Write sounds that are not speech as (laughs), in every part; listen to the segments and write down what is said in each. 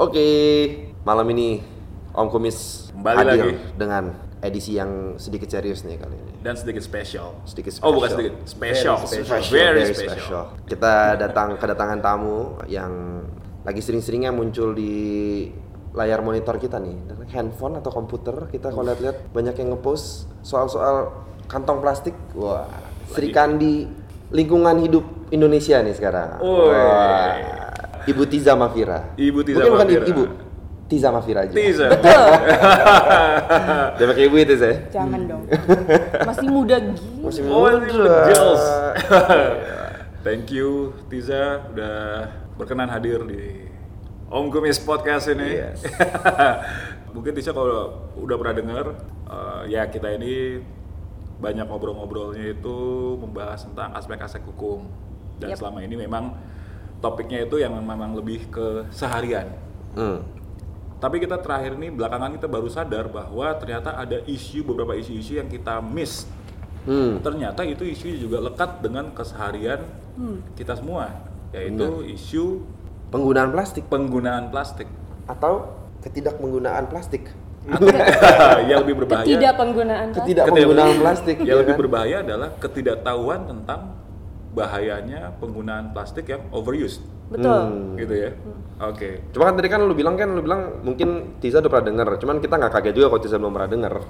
Oke, malam ini Om Kumis Kembali hadir lagi. dengan edisi yang sedikit serius nih kali ini. dan sedikit spesial. Sedikit Oh bukan special. sedikit, special, Very very, very special. Kita datang kedatangan tamu yang lagi sering-seringnya muncul di layar monitor kita nih, handphone atau komputer. Kita kalau lihat-lihat banyak yang ngepost soal-soal kantong plastik. Wah, Sri Kandi lingkungan hidup Indonesia nih sekarang. Wah. Ibu Tiza Mafira. Ibu Tiza Mungkin bukan Mafira. ibu. Tiza Mafira aja. Teaser. Dia pakai ibu itu saya. Jangan dong. (laughs) Masih muda gini. Masih Oh, ini muda. girls. (laughs) Thank you Tiza udah berkenan hadir di Om Kumis Podcast ini. Yes. (laughs) Mungkin Tiza kalau udah pernah dengar, eh, ya kita ini banyak ngobrol-ngobrolnya itu membahas tentang aspek-aspek hukum. Dan Yep. selama ini memang topiknya itu yang memang lebih ke seharian. Hmm. Tapi kita terakhir ini belakangan kita baru sadar bahwa ternyata ada isu beberapa isu-isu yang kita miss. Hmm. Ternyata itu isu juga lekat dengan keseharian kita semua, yaitu isu Penggunaan plastik penggunaan plastik atau ketidakpenggunaan plastik. (laughs) yang lebih berbahaya. Tidak penggunaan plastik. Ketidakpenggunaan plastik. Yang ya lebih kan? berbahaya adalah ketidaktahuan tentang bahayanya penggunaan plastik yang overused, Betul. Hmm. gitu ya. Oke. Cuma kan tadi kan lu bilang kan lu bilang mungkin Tiza udah pernah denger, cuman kita nggak kaget juga kalau Tiza belum pernah denger. (laughs)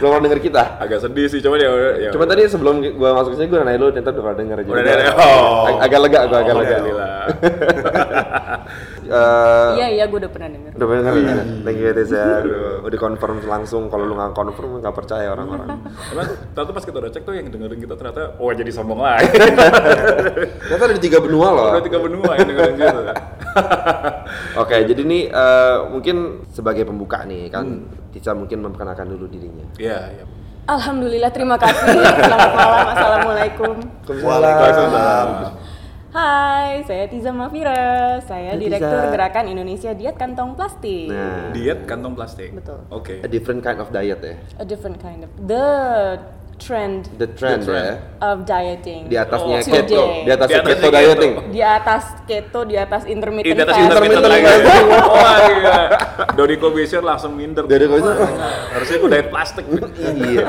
belum pernah denger kita. Agak sedih sih, cuman ya. ya Cuma tadi sebelum gua masuk sini gua nanya lu ternyata udah pernah denger aja. Oh. Ag- Agak lega gua agak lega. (laughs) Eh, Iya, iya gue udah pernah denger. Udah pernah denger ya? Thank you. Aduh, udah confirm langsung kalau lu nggak confirm nggak percaya orang-orang. Emang ternyata pas kita udah cek tuh yang dengerin kita ternyata oh jadi sombong lagi. Ternyata ada di tiga benua loh. Udah tiga benua yang dengerin gitu. (laughs) Oke, jadi ini eh, mungkin sebagai pembuka nih kan Tica mungkin memperkenalkan dulu dirinya. Iya, iya. Alhamdulillah, terima kasih. Selamat malam. Assalamualaikum. Waalaikumsalam. Hai, saya Tiza Mafira. Saya Hai, Direktur Tiza. Gerakan Indonesia Diet Kantong Plastik. Nah, Diet kantong plastik. Betul. Oke. a different kind of diet ya. A different kind of the trend The trend, The trend. ya. of dieting. Di atasnya Oh, keto, today. di atasnya Di keto keto. dieting. Di atas keto, di atas intermittent Di atas fast. intermittent lagi. Wah, gila. Dodi Kobusier langsung minder. Dodi Kobusier. Harusnya aku diet plastik. iya.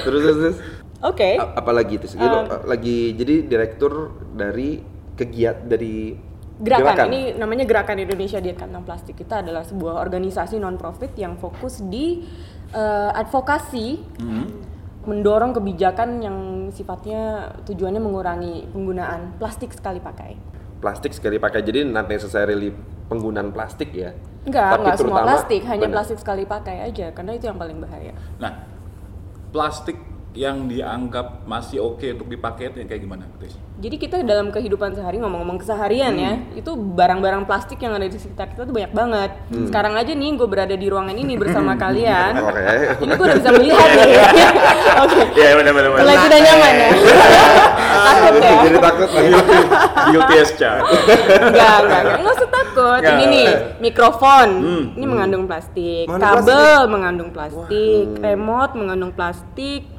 terus terus, terus. Oke. A- apalagi itu? Jadi lo, lagi jadi direktur dari kegiat dari Gerakan. ini namanya Gerakan Indonesia Diet Kantong Plastik. Kita adalah sebuah organisasi non profit yang fokus di eh, advokasi mendorong kebijakan yang sifatnya tujuannya mengurangi penggunaan plastik sekali pakai. plastik sekali pakai. Jadi not necessarily penggunaan plastik ya. Enggak, Tapi enggak semua plastik, hanya benar. plastik sekali pakai aja karena itu yang paling bahaya. Nah, plastik yang dianggap masih oke untuk dipakai kayak gimana, Tis? Jadi kita dalam kehidupan sehari ngomong-ngomong keseharian ya, itu barang-barang plastik yang ada di sekitar kita tuh banyak banget. Sekarang aja nih gue berada di ruangan ini bersama (laughs) kalian. Oke. Ini gue udah bisa melihat nih. (laughs) Oke. Iya, benar benar Mulai tidak nyaman ya. (laughs) Takut ya. Jadi takut lagi. As charged. Enggak, enggak, enggak. Nggak usah takut. Nggak. Ini nih, mikrofon. Hmm. Ini mengandung plastik. Mengandung Kabel mengandung plastik. Remote mengandung plastik.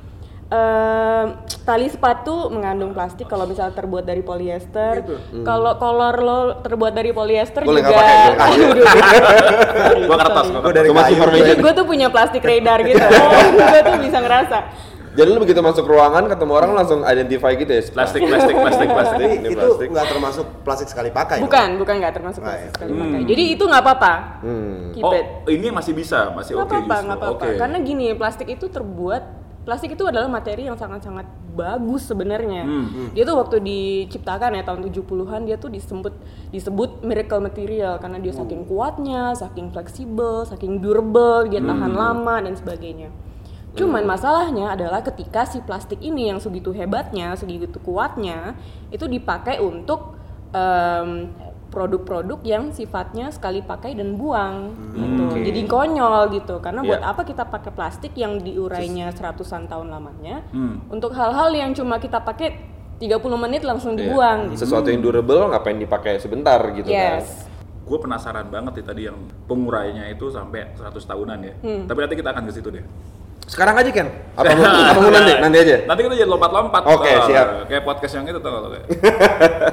Ehm, tali sepatu mengandung plastik kalau misalnya terbuat dari polyester. Kalau kolor lo terbuat dari polyester Boleh juga. (laughs) aduh. Gua kertas, gua dari Cuma kayu. gue tuh punya plastik radar gitu. (laughs) (laughs) gue tuh bisa ngerasa. Jadi lu begitu masuk ruangan ketemu orang langsung identify gitu ya. Plastik, plastik, plastik, plastik. Jadi Ini itu plastik. nggak termasuk plastik sekali pakai. Bukan, dong? bukan nggak termasuk Nggak plastik ya? sekali pakai. Jadi itu nggak apa-apa. Hmm. Keep Oh, it. ini masih bisa, masih oke apa-apa, nggak apa-apa. Oke. Karena gini, plastik itu terbuat plastik itu adalah materi yang sangat-sangat bagus sebenarnya. Hmm, Dia tuh waktu diciptakan ya tahun 70-an dia tuh disebut disebut miracle material. Karena dia saking kuatnya, saking fleksibel, saking durable, dia tahan lama dan sebagainya. Cuman masalahnya adalah ketika si plastik ini yang segitu hebatnya, segitu kuatnya, itu dipakai untuk em, produk-produk yang sifatnya sekali pakai dan buang gitu. Oke. Jadi konyol gitu. Karena buat Iya. apa kita pakai plastik yang diurainya seratusan tahun lamanya Hmm. untuk hal-hal yang cuma kita pakai 30 menit langsung Iya. dibuang gitu. Sesuatu yang durable ngapain dipakai sebentar gitu kan. Yes. gue penasaran banget nih tadi yang pengurainya itu sampai 100 tahunan ya. Tapi nanti kita akan ke situ deh. Sekarang aja Ken. Apa (laughs) mau, apa mau nanti? Nanti aja. Nanti kita jadi lompat-lompat. Oke, Tuh, siap. Kayak podcast yang itu tuh kalau kayak.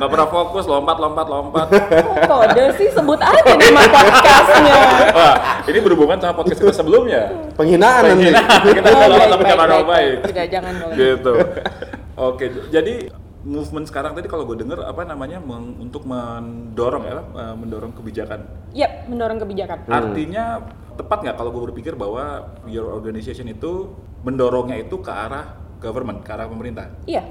Gak pernah fokus, lompat, lompat, kode sih sebut aja nama podcastnya. (laughs) Wah, ini berhubungan sama podcast kita sebelumnya. Penghinaan nanti. kita Oh, kalau baik, tapi baik. Tidak, jangan boleh. Gitu. Oke, jadi movement sekarang tadi kalau gue denger apa namanya meng- untuk mendorong ya, eh, mendorong kebijakan. Yap, mendorong kebijakan. Artinya tepat nggak kalau gue berpikir bahwa your organization itu mendorongnya itu ke arah government, ke arah pemerintah, Iya.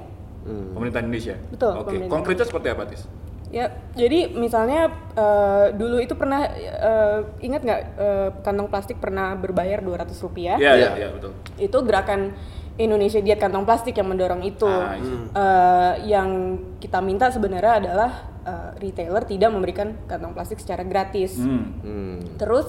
pemerintah Indonesia. Betul, Oke, pemerintah. konkretnya seperti apa, Tis? Ya, jadi misalnya eh, dulu itu pernah eh, ingat nggak eh, kantong plastik pernah berbayar 200 rupiah? Iya, iya, Iya. iya, betul. Itu gerakan Indonesia Diet Kantong Plastik yang mendorong itu. Ah, iya. Eh, yang kita minta sebenarnya adalah eh, retailer tidak memberikan kantong plastik secara gratis. Hmm. Hmm. Terus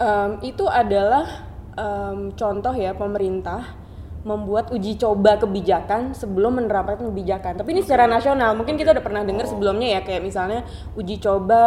em, itu adalah em, contoh ya pemerintah membuat uji coba kebijakan sebelum menerapkan kebijakan. Tapi ini secara nasional. Mungkin kita udah pernah dengar sebelumnya ya kayak misalnya uji coba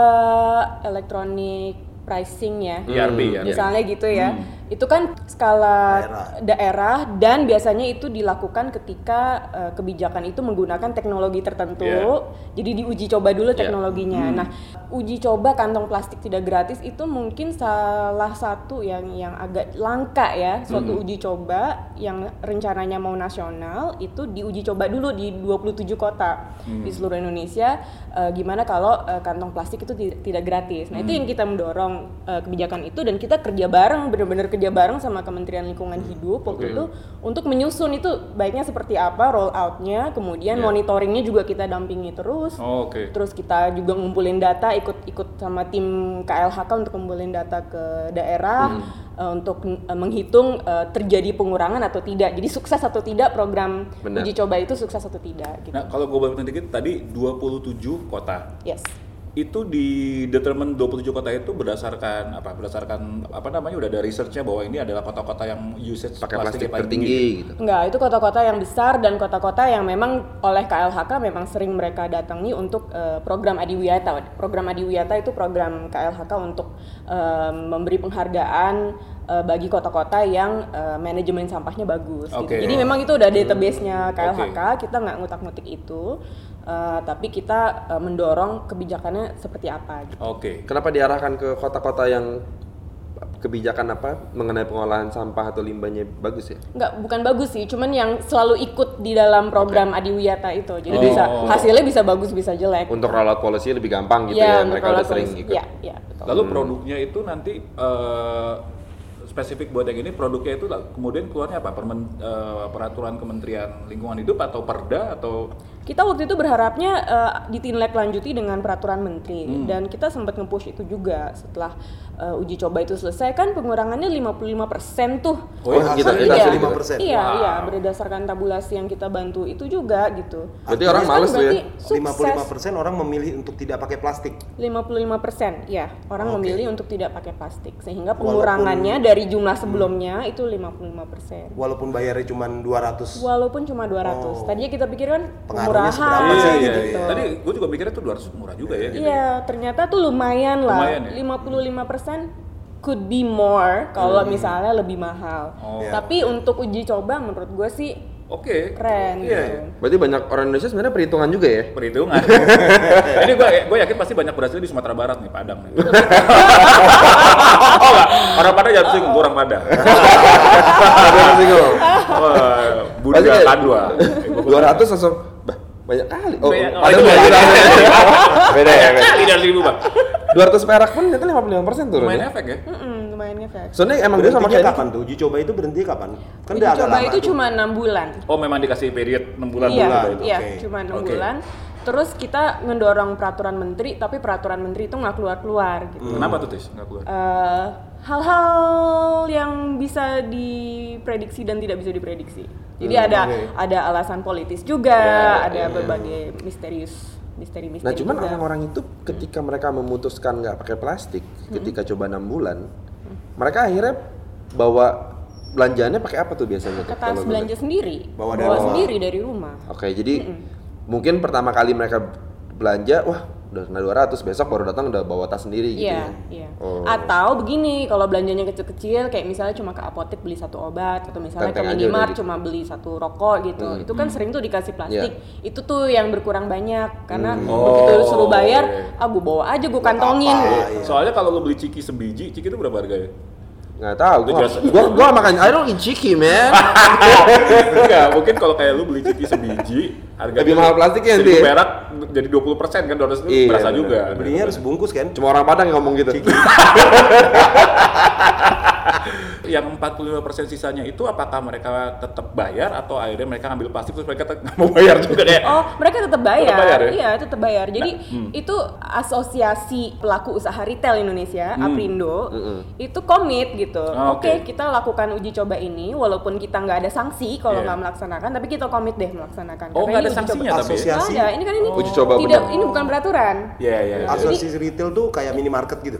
elektronik pricing ya. ERP ya. Misalnya gitu ya. Itu kan skala Daerah. daerah, dan biasanya itu dilakukan ketika eh, kebijakan itu menggunakan teknologi tertentu. Yeah. Jadi diuji coba dulu Yeah. teknologinya. Nah, uji coba kantong plastik tidak gratis itu mungkin salah satu yang yang agak langka ya, suatu uji coba yang rencananya mau nasional itu diuji coba dulu di 27 kota di seluruh Indonesia. Eh, gimana kalau eh, kantong plastik itu ti- tidak gratis. Nah, itu yang kita mendorong eh, kebijakan itu dan kita kerja bareng benar-benar kerja bareng sama Kementerian Lingkungan Hidup waktu itu untuk menyusun itu baiknya seperti apa roll outnya, kemudian Yeah. monitoringnya juga kita dampingi terus. Oh, Oke. Terus kita juga ngumpulin data, ikut-ikut sama tim KLHK untuk ngumpulin data ke daerah eh, untuk eh, menghitung eh, terjadi pengurangan atau tidak. Jadi sukses atau tidak program Benar. uji coba itu sukses atau tidak. Gitu. Nah, kalau gue balik dikit tadi 27 kota. Yes. Itu di determine 27 kota itu berdasarkan apa? Berdasarkan apa namanya? Udah ada researchnya bahwa ini adalah kota-kota yang usage Pakai plastik paling tertinggi gitu. Enggak, itu kota-kota yang besar dan kota-kota yang memang oleh KLHK memang sering mereka datangi untuk eh, program Adiwiyata. Program Adiwiyata itu program KLHK untuk eh, memberi penghargaan eh, bagi kota-kota yang eh, manajemen sampahnya bagus. gitu. Oke. Jadi memang itu udah database-nya KLHK, kita nggak ngutak-ngutik itu, eh, tapi kita eh, mendorong kebijakannya seperti apa. Gitu. Oke. Kenapa diarahkan ke kota-kota yang kebijakan apa mengenai pengolahan sampah atau limbahnya bagus ya? Nggak, bukan bagus sih, cuman yang selalu ikut di dalam program Adiwiyata itu. Jadi Oh. bisa hasilnya bisa bagus bisa jelek. Untuk rollout policy lebih gampang gitu Iya, ya, untuk mereka udah sering ikut. Iya, iya, betul. Lalu produknya itu nanti eh, spesifik buat yang ini produknya itu kemudian keluarnya apa? Permen, eh, peraturan Kementerian Lingkungan Hidup atau Perda atau Kita waktu itu berharapnya eh, ditindaklanjuti dengan peraturan menteri Hmm. dan kita sempat nge-push itu juga setelah eh, uji coba itu selesai kan pengurangannya 55% tuh. Oh, iya, kita- kita Iya, segitu. 5%. Iya, Wow. iya, berdasarkan tabulasi yang kita bantu itu juga gitu. Berarti orang kan males tuh ya? berarti Sukses. 55% orang memilih untuk tidak pakai plastik. 55% ya orang Oke. memilih untuk tidak pakai plastik sehingga Walaupun- pengurangannya dari jumlah sebelumnya itu 55%. Walaupun bayarnya cuma 200. Walaupun cuma 200. Oh. Tadinya kita pikir kan Pengaruhnya pemurahan seberapa sih gitu. gitu ya? Tadi gue juga mikirnya tuh 200 murah juga ya. gitu Iya, ternyata tuh lumayan lah. Lumayan ya? 55% could be more kalau misalnya lebih mahal. Oh. Iya. Tapi untuk uji coba menurut gue sih Oke. keren Iya. gitu. Berarti banyak orang Indonesia sebenarnya perhitungan juga ya? Perhitungan. (laughs) Ini gue gue yakin pasti banyak berhasil di Sumatera Barat nih, Padang nih. (laughs) oh enggak, orang Padang jangan singgung, orang Padang. (laughs) Wah, Bunda Pasti kayak Kadua. 200 langsung banyak kali. Oh, Banyak- oh, ada itu dua (laughs) beda. ya. beda. Kali dari ribu bang. 200 perak pun ternyata 55% turun Lumayan ya. efek ya. Mm-mm, lumayan ngefek. Soalnya emang dia sama kayak kapan tuh? Uji coba itu berhenti kapan? Kan Uji coba itu cuma enam bulan. Oh memang dikasih period 6 bulan iya, dulu itu. iya, Oke. cuma enam Oke. bulan. Terus kita ngedorong peraturan menteri, tapi peraturan menteri itu nggak keluar-keluar gitu. Kenapa tuh Tis? Nggak keluar? Eh, hal-hal yang bisa diprediksi dan tidak bisa diprediksi. Jadi ada oke. ada alasan politis juga, Ya, ada ya. berbagai misterius misteri-misteri. Nah cuman orang-orang itu ketika mereka memutuskan nggak pakai plastik, ketika coba enam bulan, mereka akhirnya bawa belanjaannya pakai apa tuh biasanya? kertas belanja sendiri, Bawa bawa, rumah. sendiri dari rumah. Oke, jadi mungkin pertama kali mereka belanja, wah udah kena 200 besok baru datang udah bawa tas sendiri gitu Iya, ya. iya. Oh. Atau begini, kalau belanjanya kecil-kecil, kayak misalnya cuma ke apotek beli satu obat, atau misalnya Tenteng ke minimart udah gitu. cuma beli satu rokok gitu. Hmm. Itu kan sering tuh dikasih plastik. Iya. Itu tuh yang berkurang banyak, karena Hmm. begitu Oh, suruh bayar, iya. ah gue bawa aja, gue kantongin. apa-apa, iya. Soalnya kalau lu beli ciki sebiji, ciki itu berapa harganya? Nggak tahu, Itu gua, jelas. gua, gua makan I don't eat chicky man. (laughs) Enggak, mungkin kalau kayak lu beli ciki sebiji, harganya Lebih mahal plastiknya nanti seribu ya? perak jadi 20% kan, 200 itu Iya, berasa bener, juga. Belinya harus bungkus kan? Cuma orang Padang yang ngomong gitu. (laughs) Yang 45% sisanya itu apakah mereka tetap bayar atau akhirnya mereka ngambil plastik terus mereka tetap (laughs) nggak mau bayar juga kayak Oh, mereka tetap bayar. Tetap bayar ya? Iya, tetap bayar. Jadi Nah, hmm. itu asosiasi pelaku usaha retail Indonesia, Hmm. Aprindo, Mm-mm. itu komit gitu. Oh, Oke, oke. kita lakukan uji coba ini walaupun kita nggak ada sanksi kalau Iya. nggak melaksanakan, tapi kita komit deh melaksanakan. Oh, nggak ada uji sanksinya coba. tapi ya? Asosiasi. Ada. Ini kan ini Uji coba tidak benar. ini bukan peraturan. Iya, iya. iya. Asosiasi retail tuh kayak minimarket gitu.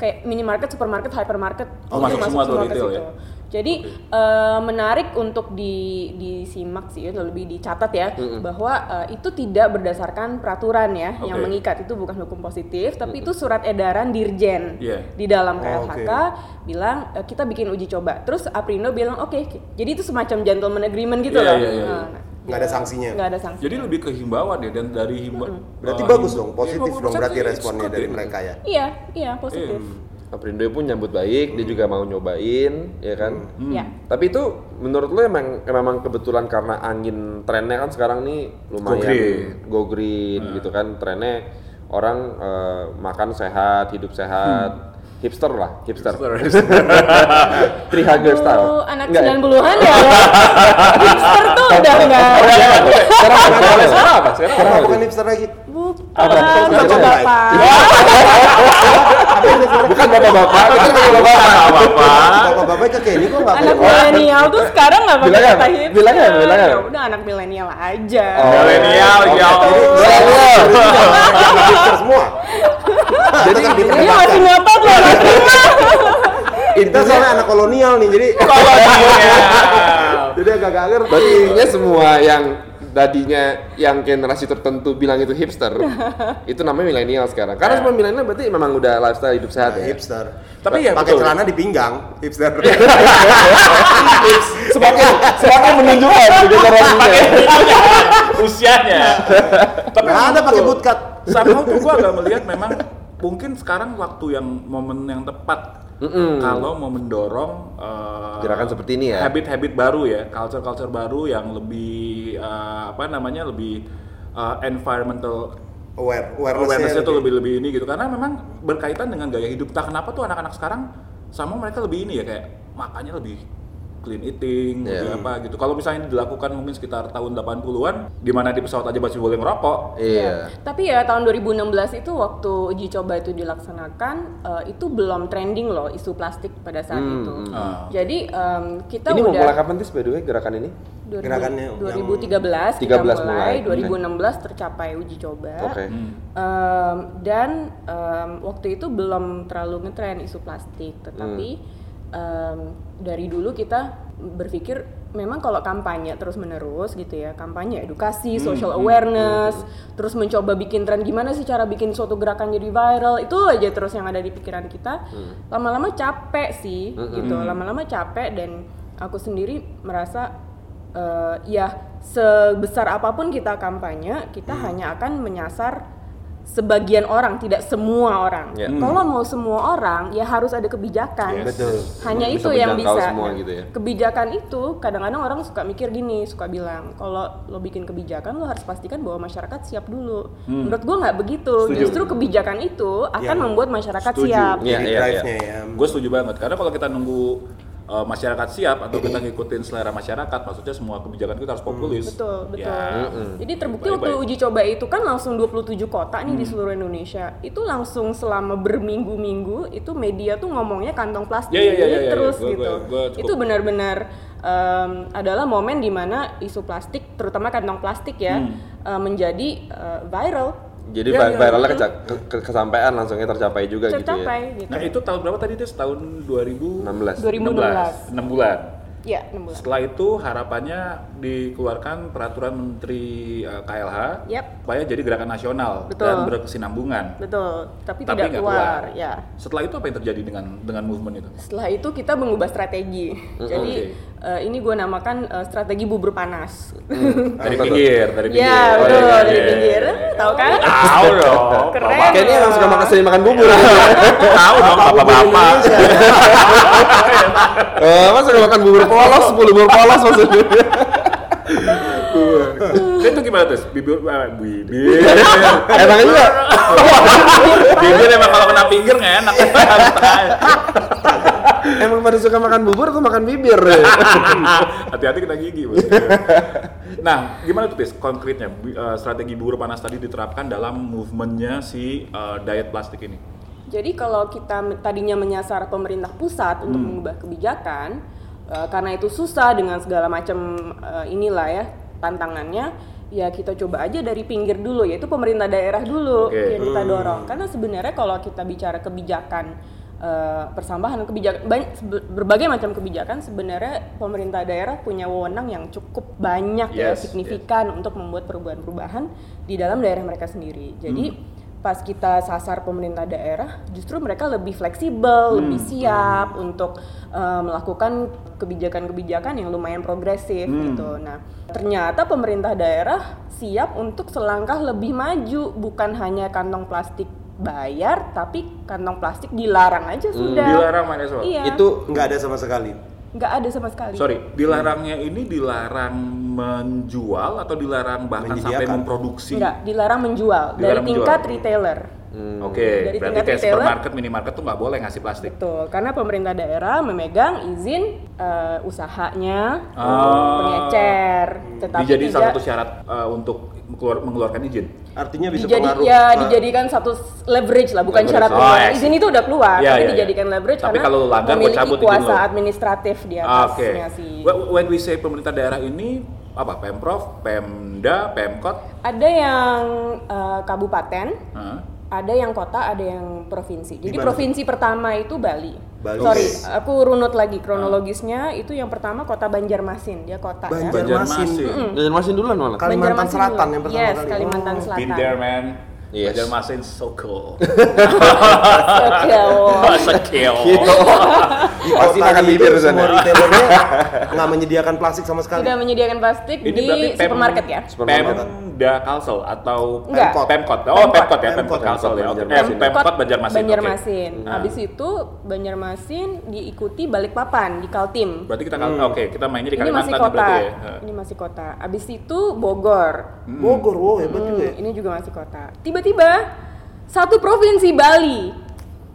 Kayak minimarket, supermarket, hypermarket Oh, itu masuk semua tuh ke retail situ. ya? Jadi eh, menarik untuk di disimak sih, ya, lebih dicatat ya bahwa eh, itu tidak berdasarkan peraturan ya yang Oke. mengikat itu bukan hukum positif, tapi itu surat edaran dirjen Iya. di dalam Oh, KLHK oke. bilang eh, kita bikin uji coba. Terus Aprindo bilang oke, jadi itu semacam gentleman agreement gitu Iya, loh. iya, iya. Nah, Nggak ada sanksinya. Nggak ada sanksi. Jadi lebih ke himbauan ya dan dari himbauan. Berarti bagus dong, positif dong berarti iya, responnya dari mereka ya. Iya, iya positif. Aprindo pun nyambut baik, dia juga mau nyobain, ya kan? Ya. Tapi itu menurut lu emang memang kebetulan karena angin trennya kan sekarang nih lumayan Go green. go green gitu kan trennya orang eh, makan sehat, hidup sehat, hipster lah, hipster. Tree (laughs) hugger style. Aduh, anak Enggak ya? 90-an ya. Hipster tuh udah enggak. Sekarang apa? Sekarang apa? Sekarang apa? bukan hipster lagi? Bukan, Sekarang bapak-bapak. Bukan bapak-bapak, itu kan bapak-bapak. Bapak-bapak ke Kenny kok nggak Anak milenial tuh sekarang nggak pakai kata apa? hipster. Bilangnya apa? Bilangnya apa? Ya udah anak milenial aja. Oh. Milenial, ya Jadi- Jadi hipster semua. Jadi kan masih ngotot loh Kita soalnya anak kolonial nih, jadi Iya. jadi agak gak ngerti. Berarti intinya semua yang tadinya yang generasi tertentu bilang itu hipster, itu namanya milenial sekarang. Karena semua milenial berarti memang udah lifestyle hidup sehat ya. hipster. Tapi ya pakai celana di pinggang, hipster. Semakin semakin menunjukkan generasinya. usianya. Tapi ada pakai bootcut. Somehow tuh gua agak melihat memang mungkin sekarang waktu yang momen yang tepat kalau mau mendorong eh, Gerakan seperti ini ya? habit-habit baru ya, culture-culture baru yang lebih eh, apa namanya lebih eh, environmental Aware, awareness-nya tuh lebih. lebih lebih ini gitu karena memang berkaitan dengan gaya hidup. Tak kenapa tuh anak-anak sekarang sama mereka lebih ini ya kayak makannya lebih clean eating, Iya. apa gitu. Kalau misalnya dilakukan mungkin sekitar tahun 80-an di mana di pesawat aja masih boleh ngerokok. Iya. Tapi ya tahun 2016 itu waktu uji coba itu dilaksanakan eh, itu belum trending loh isu plastik pada saat Hmm, itu. hmm. Ah. Jadi em, kita Ini mau udah mulai kapan sih by the way gerakan ini? 2000 Gerakannya yang- 2013 kita 13 mulai, mulai. 2016 tercapai uji coba. Oke. Hmm. Em, dan em, waktu itu belum terlalu ngetren isu plastik, tetapi em, dari dulu kita berpikir memang kalau kampanye terus menerus gitu ya, kampanye edukasi, social awareness, terus mencoba bikin tren gimana sih cara bikin suatu gerakan jadi viral, itu aja terus yang ada di pikiran kita. Lama-lama capek sih, gitu, lama-lama capek dan aku sendiri merasa eh, ya sebesar apa pun kita kampanye, kita hanya akan menyasar sebagian orang, tidak semua orang. Ya. Kalau mau semua orang, ya harus ada kebijakan. Yes. Betul. Hanya Bisa itu yang bisa. semua gitu ya. Kebijakan itu kadang-kadang orang suka mikir gini, suka bilang kalau lo bikin kebijakan lo harus pastikan bahwa masyarakat siap dulu. Menurut gua nggak begitu. Setuju. Justru kebijakan itu akan Yang membuat masyarakat setuju. siap. Iya, iya, drive-nya ya. Gue setuju banget karena kalau kita nunggu uh, masyarakat siap atau kita ngikutin selera masyarakat, maksudnya semua kebijakan kita harus populis. Betul, betul. Ya, Jadi terbukti Baik-baik. waktu uji coba itu kan langsung 27 kota nih di seluruh Indonesia. Itu langsung selama berminggu-minggu itu media tuh ngomongnya kantong plastik Ya, ya, ya, ya, ya. terus Gua- gitu. gua- gua itu benar-benar em, adalah momen di mana isu plastik, terutama kantong plastik ya, eh, menjadi eh, viral. Jadi Ya, vi- ya, viralnya ya. keca- ke- ke- kesampaian langsungnya tercapai juga gitu ya. Tercapai gitu. Nah itu tahun berapa tadi itu? Tahun 2016. 16. 2016. 6 bulan. Ya, 6 bulan. Setelah itu harapannya dikeluarkan peraturan Menteri eh, KLH Yap. supaya jadi gerakan nasional Betul. dan berkesinambungan. Betul, tapi, Tapi tidak keluar, keluar. ya. Setelah itu apa yang terjadi dengan dengan movement itu? Setelah itu kita mengubah strategi. Jadi Oke. Eh, ini gue namakan eh, strategi bubur panas. Dari Apa tuh? pinggir, dari pinggir. Ya, Oh, betul, iya, dari iya. pinggir. Tahu kan? Tahu dong. Keren. Bapak- Kayaknya emang suka makan sering makan bubur. Tahu dong bapak-bapak. (laughs) Eh, mas suka makan bubur polos, 10 bubur polos maksudnya. Itu gimana tuh? Bibir, eh, bibir. Enak juga. bibir emang kalau kena pinggir nggak enak. (laughs) (laughs) Emang pada suka makan bubur atau makan bibir? (laughs) Hati-hati kena gigi. Bos. (laughs) Nah, gimana tuh Tis konkretnya eh, strategi bubur panas tadi diterapkan dalam movementnya si eh, diet plastik ini? Jadi kalau kita tadinya menyasar pemerintah pusat untuk mengubah kebijakan, eh, karena itu susah dengan segala macam inilah ya tantangannya, ya kita coba aja dari pinggir dulu, yaitu pemerintah daerah dulu Oke. yang kita dorong. Karena sebenarnya kalau kita bicara kebijakan eh, persambahan kebijakan banyak, berbagai macam kebijakan sebenarnya pemerintah daerah punya wewenang yang cukup banyak ya Yes, signifikan untuk membuat perubahan-perubahan di dalam daerah mereka sendiri. Jadi pas kita sasar pemerintah daerah, justru mereka lebih fleksibel, lebih siap untuk eh, melakukan kebijakan-kebijakan yang lumayan progresif gitu. Nah, ternyata pemerintah daerah siap untuk selangkah lebih maju, bukan hanya kantong plastik bayar, tapi kantong plastik dilarang aja sudah. Dilarang main SO. Iya. Itu nggak ada sama sekali. nggak ada sama sekali. Sorry, dilarangnya ini dilarang menjual atau dilarang bahkan sampai memproduksi? Nggak, dilarang menjual Dilarang dari menjual. tingkat retailer. Oke, Dari berarti tingkat kayak retailer- supermarket, minimarket tuh nggak boleh ngasih plastik. Betul, karena pemerintah daerah memegang izin eh, usahanya Ah. untuk pengecer, tetapi Dijadi tidak salah satu syarat uh, untuk keluar, mengeluarkan izin. Artinya bisa dijadi, pengaruh. ya ke- dijadikan satu leverage lah, bukan Leverage. syarat Oh, see. izin itu udah keluar, Iya, tapi iya, dijadikan iya. leverage Tapi karena kalau lu langgar, memiliki kuasa administratif di Oke. atasnya si. Wh- When we say pemerintah daerah ini apa? Pemprov, Pemda, Pemkot? Ada yang eh, kabupaten, Hah? Ada yang kota, ada yang provinsi. Jadi provinsi pertama itu Bali. Bali. Sorry, aku runut lagi kronologisnya. Itu yang pertama kota Banjarmasin, dia kota ya. Banjarmasin. Banjarmasin duluan malah. Kalimantan Banjarmasin Selatan dulu. yang pertama yes, kali. Kalimantan Oh. Selatan. Been there man. Yes. Banjarmasin so cool. So kill. Di Pasti makan itu bibir semua sana. retailernya nggak menyediakan plastik sama sekali. Tidak menyediakan plastik Ini di supermarket ya. Supermarket. Pemda Kalsel atau Enggak. Pemkot? Pemkot. Oh, Pemkot. Pemkot ya, Pemkot Pemkot. Kalsel ya. Oke. Eh, Pemkot Banjarmasin. Banjarmasin. Nah. Habis itu Banjarmasin diikuti Balikpapan di Kaltim. Berarti kita kal- oke, kita mainnya di Ini masih Kalimantan kota. berarti ya. Ini masih kota. Habis itu Bogor. Bogor, wow hebat juga ya. Hmm, ini juga masih kota. Tiba-tiba satu provinsi Bali,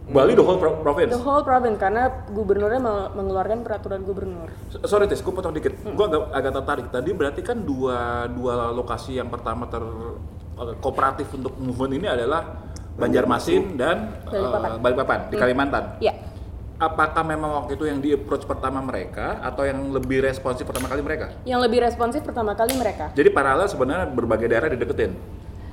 Bali the whole pro- province. the whole province karena gubernurnya me- mengeluarkan peraturan gubernur. Sorry Tis, gue potong dikit. Gue agak, agak tertarik. Tadi berarti kan dua dua lokasi yang pertama ter eh, kooperatif untuk movement ini adalah Banjarmasin dan Balikpapan. Balikpapan di Kalimantan. Ya. Apakah memang waktu itu yang di approach pertama mereka atau yang lebih responsif pertama kali mereka? Yang lebih responsif pertama kali mereka. Jadi paralel sebenarnya berbagai daerah dideketin.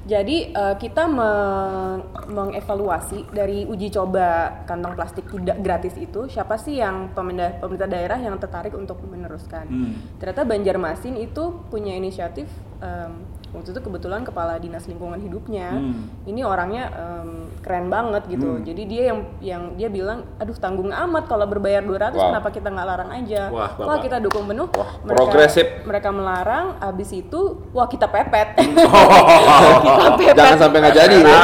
Jadi eh, kita me- mengevaluasi dari uji coba kantong plastik tidak gratis itu siapa sih yang pemerintah, pemerintah daerah yang tertarik untuk meneruskan. Hmm. Ternyata Banjarmasin itu punya inisiatif em, waktu itu kebetulan kepala dinas lingkungan hidupnya Hmm. ini orangnya em, keren banget gitu. Hmm. Jadi dia yang yang dia bilang aduh tanggung amat kalau berbayar 200 Wow. kenapa kita nggak larang aja. Wah, Wah, kita dukung penuh. Wah, progresif. Mereka melarang habis itu wah kita pepet. (laughs) Oh. kita pepet. Jangan sampai nggak jadi ya.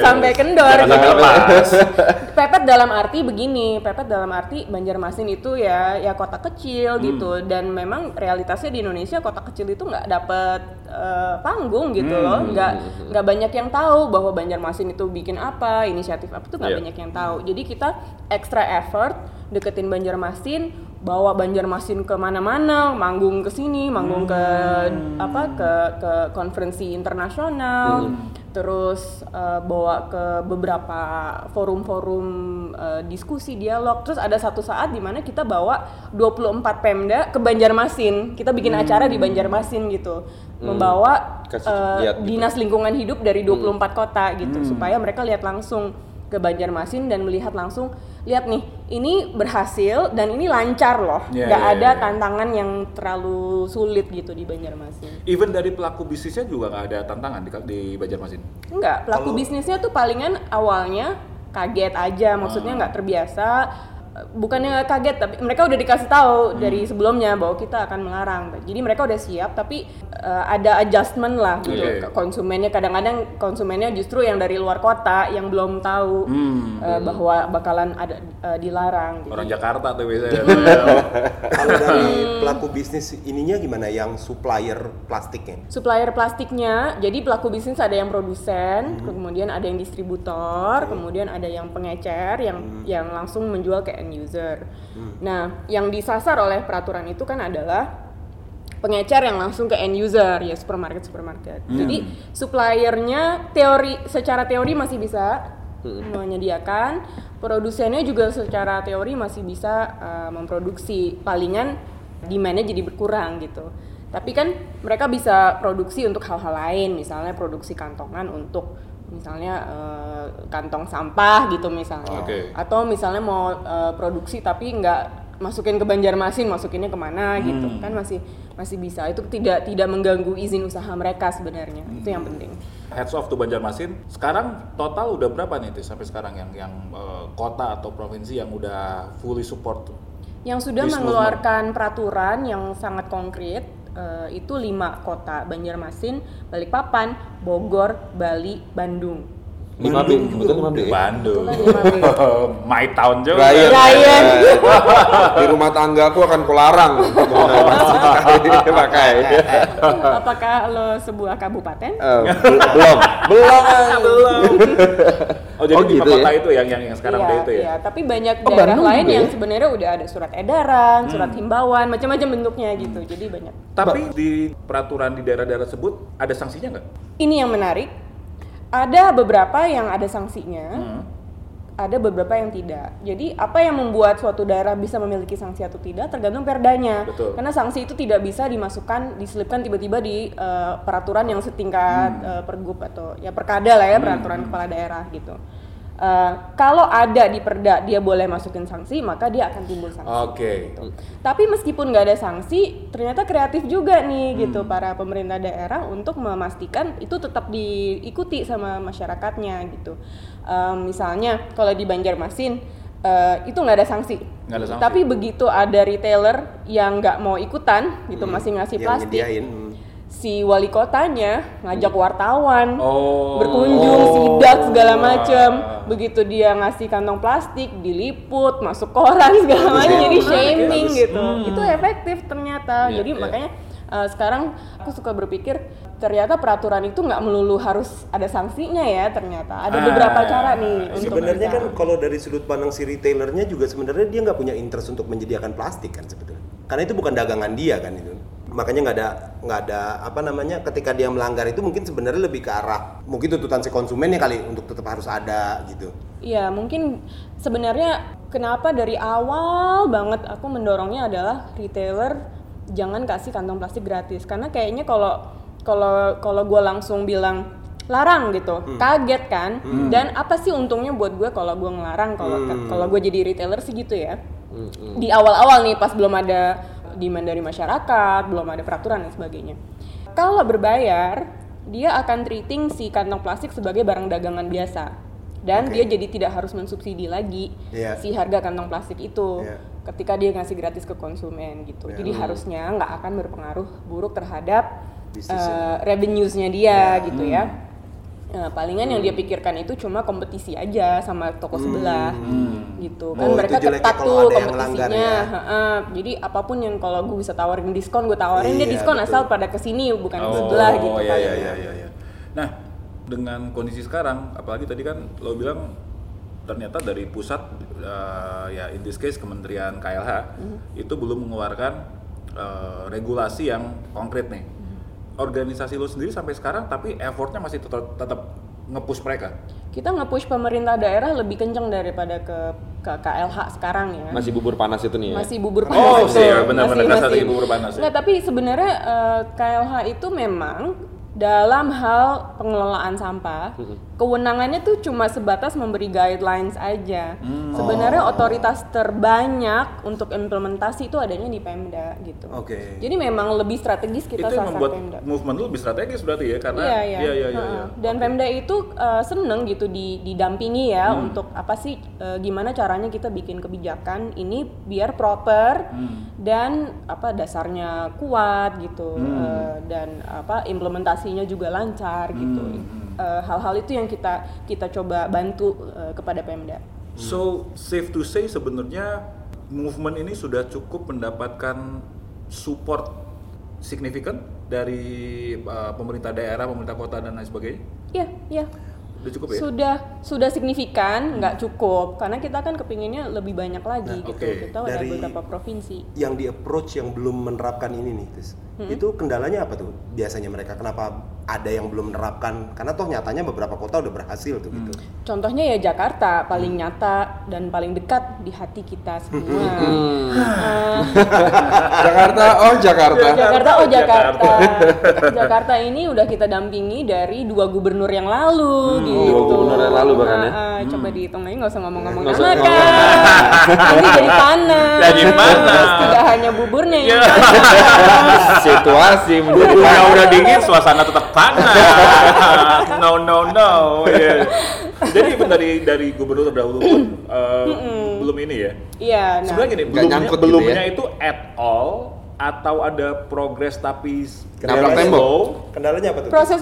sampai kendor Jangan sampai gitu. lepas. (laughs) pepet dalam arti begini pepet dalam arti Banjarmasin itu ya ya kota kecil Hmm. gitu. Dan memang realitasnya di Indonesia kota kecil itu nggak dapet eh, panggung gitu Hmm. loh. Nggak nggak banyak yang tahu bahwa Banjarmasin itu bikin apa inisiatif apa tuh nggak Iya. banyak yang tahu. Jadi kita extra effort deketin Banjarmasin bawa Banjarmasin ke mana-mana manggung ke sini manggung ke apa ke ke konferensi internasional terus eh, bawa ke beberapa forum-forum eh, diskusi dialog. Terus ada satu saat di mana kita bawa 24 Pemda ke Banjarmasin. Kita bikin acara di Banjarmasin gitu. Membawa Kasih eh, lihat gitu. dinas lingkungan hidup dari 24 kota gitu supaya mereka lihat langsung ke Banjarmasin dan melihat langsung lihat nih ini berhasil dan ini lancar loh, Iya, nggak iya, ada iya. tantangan yang terlalu sulit gitu di Banjarmasin. Even dari pelaku bisnisnya juga nggak ada tantangan di, di Banjarmasin. Enggak, pelaku Kalau- bisnisnya tuh palingan awalnya kaget aja, maksudnya nggak terbiasa. Bukannya kaget, tapi mereka udah dikasih tahu dari sebelumnya bahwa kita akan melarang. Jadi mereka udah siap, tapi eh, ada adjustment lah gitu. Oke. Konsumennya kadang-kadang konsumennya justru yang dari luar kota yang belum tahu Hmm. eh, bahwa bakalan ada eh, dilarang. Jadi- Orang Jakarta tuh biasanya. (laughs) Kalau dari pelaku bisnis ininya gimana yang supplier plastiknya? supplier plastiknya jadi pelaku bisnis ada yang produsen kemudian ada yang distributor kemudian ada yang pengecer yang yang langsung menjual ke end user. Nah yang disasar oleh peraturan itu kan adalah pengecer yang langsung ke end user ya supermarket supermarket. Jadi suppliernya teori secara teori masih bisa menyediakan produsennya juga secara teori masih bisa uh, memproduksi. Palingan demandnya jadi berkurang gitu. Tapi kan mereka bisa produksi untuk hal-hal lain misalnya produksi kantongan untuk misalnya eh, kantong sampah gitu misalnya. Oke. atau misalnya mau eh, produksi tapi nggak masukin ke Banjarmasin masukinnya ke mana gitu. Kan masih masih bisa. Itu tidak tidak mengganggu izin usaha mereka sebenarnya. Itu yang penting. Heads off to Banjarmasin. Sekarang total udah berapa nih Tis, sampai sekarang yang yang eh, kota atau provinsi yang udah fully support tuh? yang sudah mengeluarkan peraturan yang sangat konkret eh, itu lima kota Banjarmasin, Balikpapan, Bogor, Bali, Bandung. Lima B, betul lima B. Bandung. (laughs) My town juga. Ryan. Ryan. (laughs) Di rumah tangga aku akan kularang (laughs) pakai- pakai. Apakah lo sebuah kabupaten? Eh, bel- belum, belum. Oh jadi Oh, gitu kota ya? itu yang yang, yang sekarang Iya, udah itu ya? iya, tapi banyak Oh, daerah Bandung lain yang ya? sebenarnya udah ada surat edaran, surat himbauan, macam-macam bentuknya gitu. Jadi banyak. Tapi di peraturan di daerah-daerah tersebut ada sanksinya nggak? Ini yang menarik. Ada beberapa yang ada sanksinya. Hmm. ada beberapa yang tidak. Jadi apa yang membuat suatu daerah bisa memiliki sanksi atau tidak tergantung perdanya. Betul. Karena sanksi itu tidak bisa dimasukkan, diselipkan tiba-tiba di eh, peraturan yang setingkat Hmm. eh, pergub atau ya perkada lah ya peraturan kepala daerah gitu. Eh, kalau ada di perda dia boleh masukin sanksi maka dia akan timbul sanksi. Oke. Tapi meskipun nggak ada sanksi, ternyata kreatif juga nih Hmm. gitu para pemerintah daerah untuk memastikan itu tetap diikuti sama masyarakatnya gitu. Em, misalnya kalau di Banjarmasin eh, itu nggak ada sanksi. Ada sanksi. Tapi begitu ada retailer yang nggak mau ikutan gitu masih ngasih yang plastik. Hmm. si wali kotanya ngajak wartawan Oh. berkunjung sidak segala Wah. macem begitu dia ngasih kantong plastik diliput masuk koran segala macam jadi shaming bagus. gitu Hmm. itu efektif ternyata Iya, jadi iya. makanya uh, sekarang aku suka berpikir ternyata peraturan itu nggak melulu harus ada sanksinya ya ternyata ada Ah, beberapa cara nih untuk Sebenarnya kan kalau dari sudut pandang si retailernya juga sebenarnya dia nggak punya interest untuk menyediakan plastik kan sebetulnya. Karena itu bukan dagangan dia kan itu. Makanya nggak ada nggak ada apa namanya ketika dia melanggar itu mungkin sebenarnya lebih ke arah mungkin tuntutan si konsumennya kali untuk tetap harus ada gitu. Iya, mungkin sebenarnya kenapa dari awal banget aku mendorongnya adalah retailer jangan kasih kantong plastik gratis karena kayaknya kalau kalau kalau gue langsung bilang larang gitu, kaget kan? Dan apa sih untungnya buat gue kalau gue ngelarang kalau kalau gue jadi retailer sih gitu ya? Di awal-awal nih pas belum ada demand dari masyarakat, belum ada peraturan dan sebagainya. Kalau berbayar, dia akan treating si kantong plastik sebagai barang dagangan biasa dan Oke. dia jadi tidak harus mensubsidi lagi Iya. si harga kantong plastik itu Iya. ketika dia ngasih gratis ke konsumen gitu. Iya. Jadi harusnya nggak akan berpengaruh buruk terhadap Bisnisnya. eh, revenues-nya dia Iya. gitu ya. Nah, palingan yang dia pikirkan itu cuma kompetisi aja sama toko sebelah gitu kan Oh, mereka ketat tuh kompetisinya ya. Heeh. jadi apa pun yang kalau gue bisa tawarin diskon gue tawarin dia Iya, diskon betul. asal pada ke sini bukan ke Oh, sebelah gitu iya, kan iya, iya, iya, iya. Nah, dengan kondisi sekarang, apalagi tadi kan lo bilang ternyata dari pusat, eh, ya in this case Kementerian KLH Mhm. itu belum mengeluarkan eh, regulasi yang konkret nih. Organisasi lo sendiri sampai sekarang, tapi effortnya masih tetap, tetap nge-push mereka. kita nge-push pemerintah daerah lebih kenceng daripada ke ke KLH sekarang ya Masih bubur panas itu nih ya. masih bubur Oh, panas iya, itu. benar-benar Masih- kasar masih. lagi bubur panas ya. Tapi sebenarnya eh, KLH itu memang dalam hal pengelolaan sampah, kewenangannya tuh cuma sebatas memberi guidelines aja. Sebenarnya otoritas terbanyak untuk implementasi itu adanya di Pemda gitu. Oke. Jadi memang lebih strategis kita itu yang membuat Pemda. movement lu lebih strategis berarti ya karena Iya, iya. iya iya iya, Heeh. iya. Dan Pemda itu uh, seneng gitu di, didampingi ya Hmm. untuk apa sih uh, gimana caranya kita bikin kebijakan ini biar proper Hmm. dan apa dasarnya kuat gitu Hmm. uh, dan apa implementasinya juga lancar gitu. Hmm. Uh, hal-hal itu yang kita kita coba bantu uh, kepada Pemda. So safe to say sebenarnya movement ini sudah cukup mendapatkan support signifikan dari uh, pemerintah daerah, pemerintah kota dan lain sebagainya. Iya, iya. Udah cukup ya? Sudah sudah signifikan, nggak cukup karena kita kan kepinginnya lebih banyak lagi Nah, gitu. oke. Kita ada Dari- beberapa provinsi. Yang di approach yang belum menerapkan ini nih, Tis. Itu kendalanya apa tuh? Biasanya mereka kenapa ada yang belum menerapkan? Karena toh nyatanya beberapa kota udah berhasil tuh gitu. Contohnya ya Jakarta paling nyata dan paling dekat di hati kita semua. Eh, (laughs) Jakarta, oh Jakarta. Jakarta oh Jakarta. Jakarta. Jakarta ini udah kita dampingi dari dua gubernur yang lalu gitu. dua lalu bahkan ya? Ah, ah, Coba dihitung aja nggak usah ngomong-ngomong nama kan. Ini jadi panas. Jadi panas. Tidak hanya buburnya yang Iya. Situasi mendukung. Buburnya udah dingin, suasana tetap panas. no no no. Iya. Jadi dari dari gubernur terdahulu pun uh, belum ini ya. Iya, nah. Sebenarnya gini, belumnya, nyangkut gitu belumnya ya? itu at all atau ada progres tapi slow? tembok. Kendalanya apa tuh? proses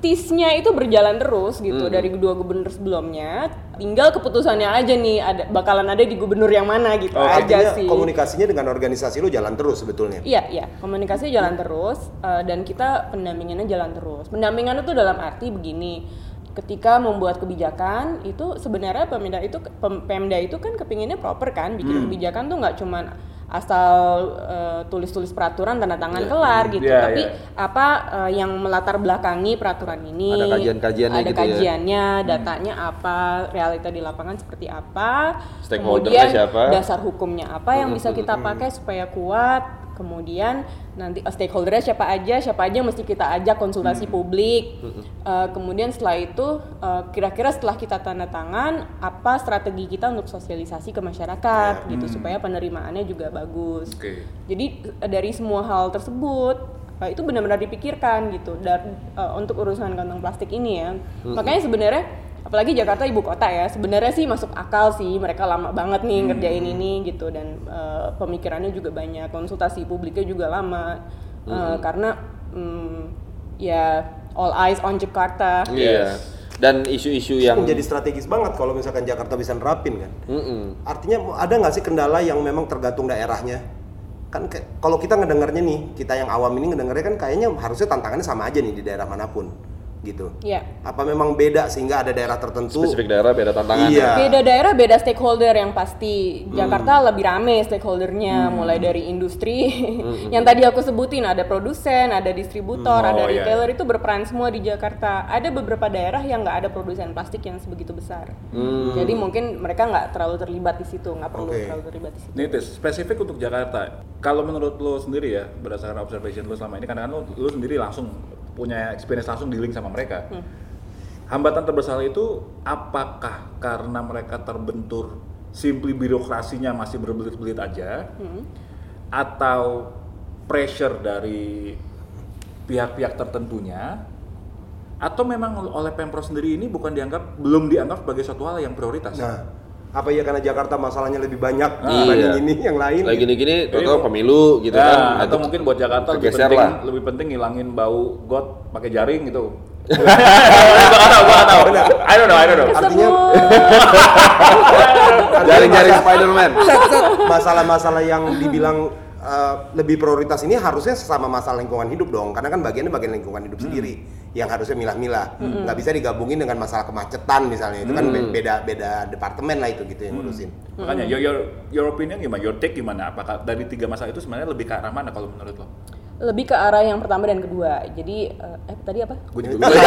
birokratisnya itu berjalan terus gitu dari dua gubernur sebelumnya tinggal keputusannya aja nih ada bakalan ada di gubernur yang mana gitu Oke. aja sih komunikasinya dengan organisasi lu jalan terus sebetulnya. Iya, iya, komunikasi jalan terus eh, dan kita pendampingannya jalan terus. Pendampingan itu dalam arti begini, ketika membuat kebijakan itu sebenarnya Pemda itu Pem- Pemda itu kan kepinginnya proper kan, bikin kebijakan tuh nggak cuman asal eh, tulis-tulis peraturan tanda tangan kelar gitu, Iya, tapi iya. apa eh, yang melatar belakangi peraturan ini, Ada kajian-kajiannya ada gitu ya? kajiannya, datanya apa, realita di lapangan seperti apa, Stakeholdernya kemudian siapa? dasar hukumnya apa yang bisa kita pakai supaya kuat kemudian nanti eh, stakeholdernya siapa aja siapa aja mesti kita ajak konsultasi publik. Eh, kemudian setelah itu eh, kira-kira setelah kita tanda tangan apa strategi kita untuk sosialisasi ke masyarakat gitu supaya penerimaannya juga bagus. Oke. jadi dari semua hal tersebut eh, itu benar-benar dipikirkan gitu. Dan eh, untuk urusan kantong plastik ini ya. Makanya sebenarnya apalagi Jakarta ibu kota ya, sebenarnya sih masuk akal sih mereka lama banget nih ngerjain ini gitu dan eh, pemikirannya juga banyak, konsultasi publiknya juga lama Eh, karena mm, ya all eyes on Jakarta. Iya. Dan isu-isu yang Menjadi strategis banget kalau misalkan Jakarta bisa nerapin kan. Mm-mm. Artinya ada nggak sih kendala yang memang tergantung daerahnya? Kan kalau kita ngedengarnya nih, kita yang awam ini ngedengarnya kan kayaknya harusnya tantangannya sama aja nih di daerah mana pun, gitu. Iya. Apa memang beda sehingga ada daerah tertentu? spesifik daerah beda tantangan. Iya. Beda daerah beda stakeholder yang pasti. Jakarta lebih rame stakeholdernya, mulai dari industri (laughs) yang tadi aku sebutin ada produsen, ada distributor, Hmm. ada Oh, iya. retailer itu berperan semua di Jakarta. Ada beberapa daerah yang nggak ada produsen plastik yang sebegitu besar. Jadi mungkin mereka nggak terlalu terlibat di situ, nggak perlu Oke. terlalu terlibat di situ. Ini Tis, spesifik untuk Jakarta. Kalau menurut lo sendiri ya, berdasarkan observation lo selama ini, karena kan lo, lo sendiri langsung punya experience langsung dealing sama mereka. Hambatan terbesar itu apakah karena mereka terbentur simply birokrasinya masih berbelit-belit aja, atau pressure dari pihak-pihak tertentunya, atau memang oleh pemprov sendiri ini bukan dianggap belum dianggap sebagai suatu hal yang prioritas? Nah, apa ya karena Jakarta masalahnya lebih banyak Iya. dibanding ini yang lain? Lagi gini-gini, Jadi total mau- pemilu gitu Ya, kan. atau mungkin buat Jakarta lebih penting, lah. lebih penting ngilangin bau got pakai jaring gitu. (laughs) tahu, gua nggak tahu. I don't know, I don't know. Artinya- (laughs) Jaring-jaring Spider-Man. masalah-masalah yang dibilang uh, lebih prioritas ini harusnya sesama masalah lingkungan hidup dong karena kan bagiannya bagian lingkungan hidup sendiri yang harusnya milah-milah nggak bisa digabungin dengan masalah kemacetan misalnya itu kan be- beda beda departemen lah itu gitu yang ngurusin Makanya your, your your opinion gimana? Your take gimana? Apakah dari tiga masalah itu sebenarnya lebih ke arah mana kalau menurut lo? Lebih ke arah yang pertama dan kedua. Jadi eh, eh, tadi apa? Gue juga (laughs) bingung. (laughs)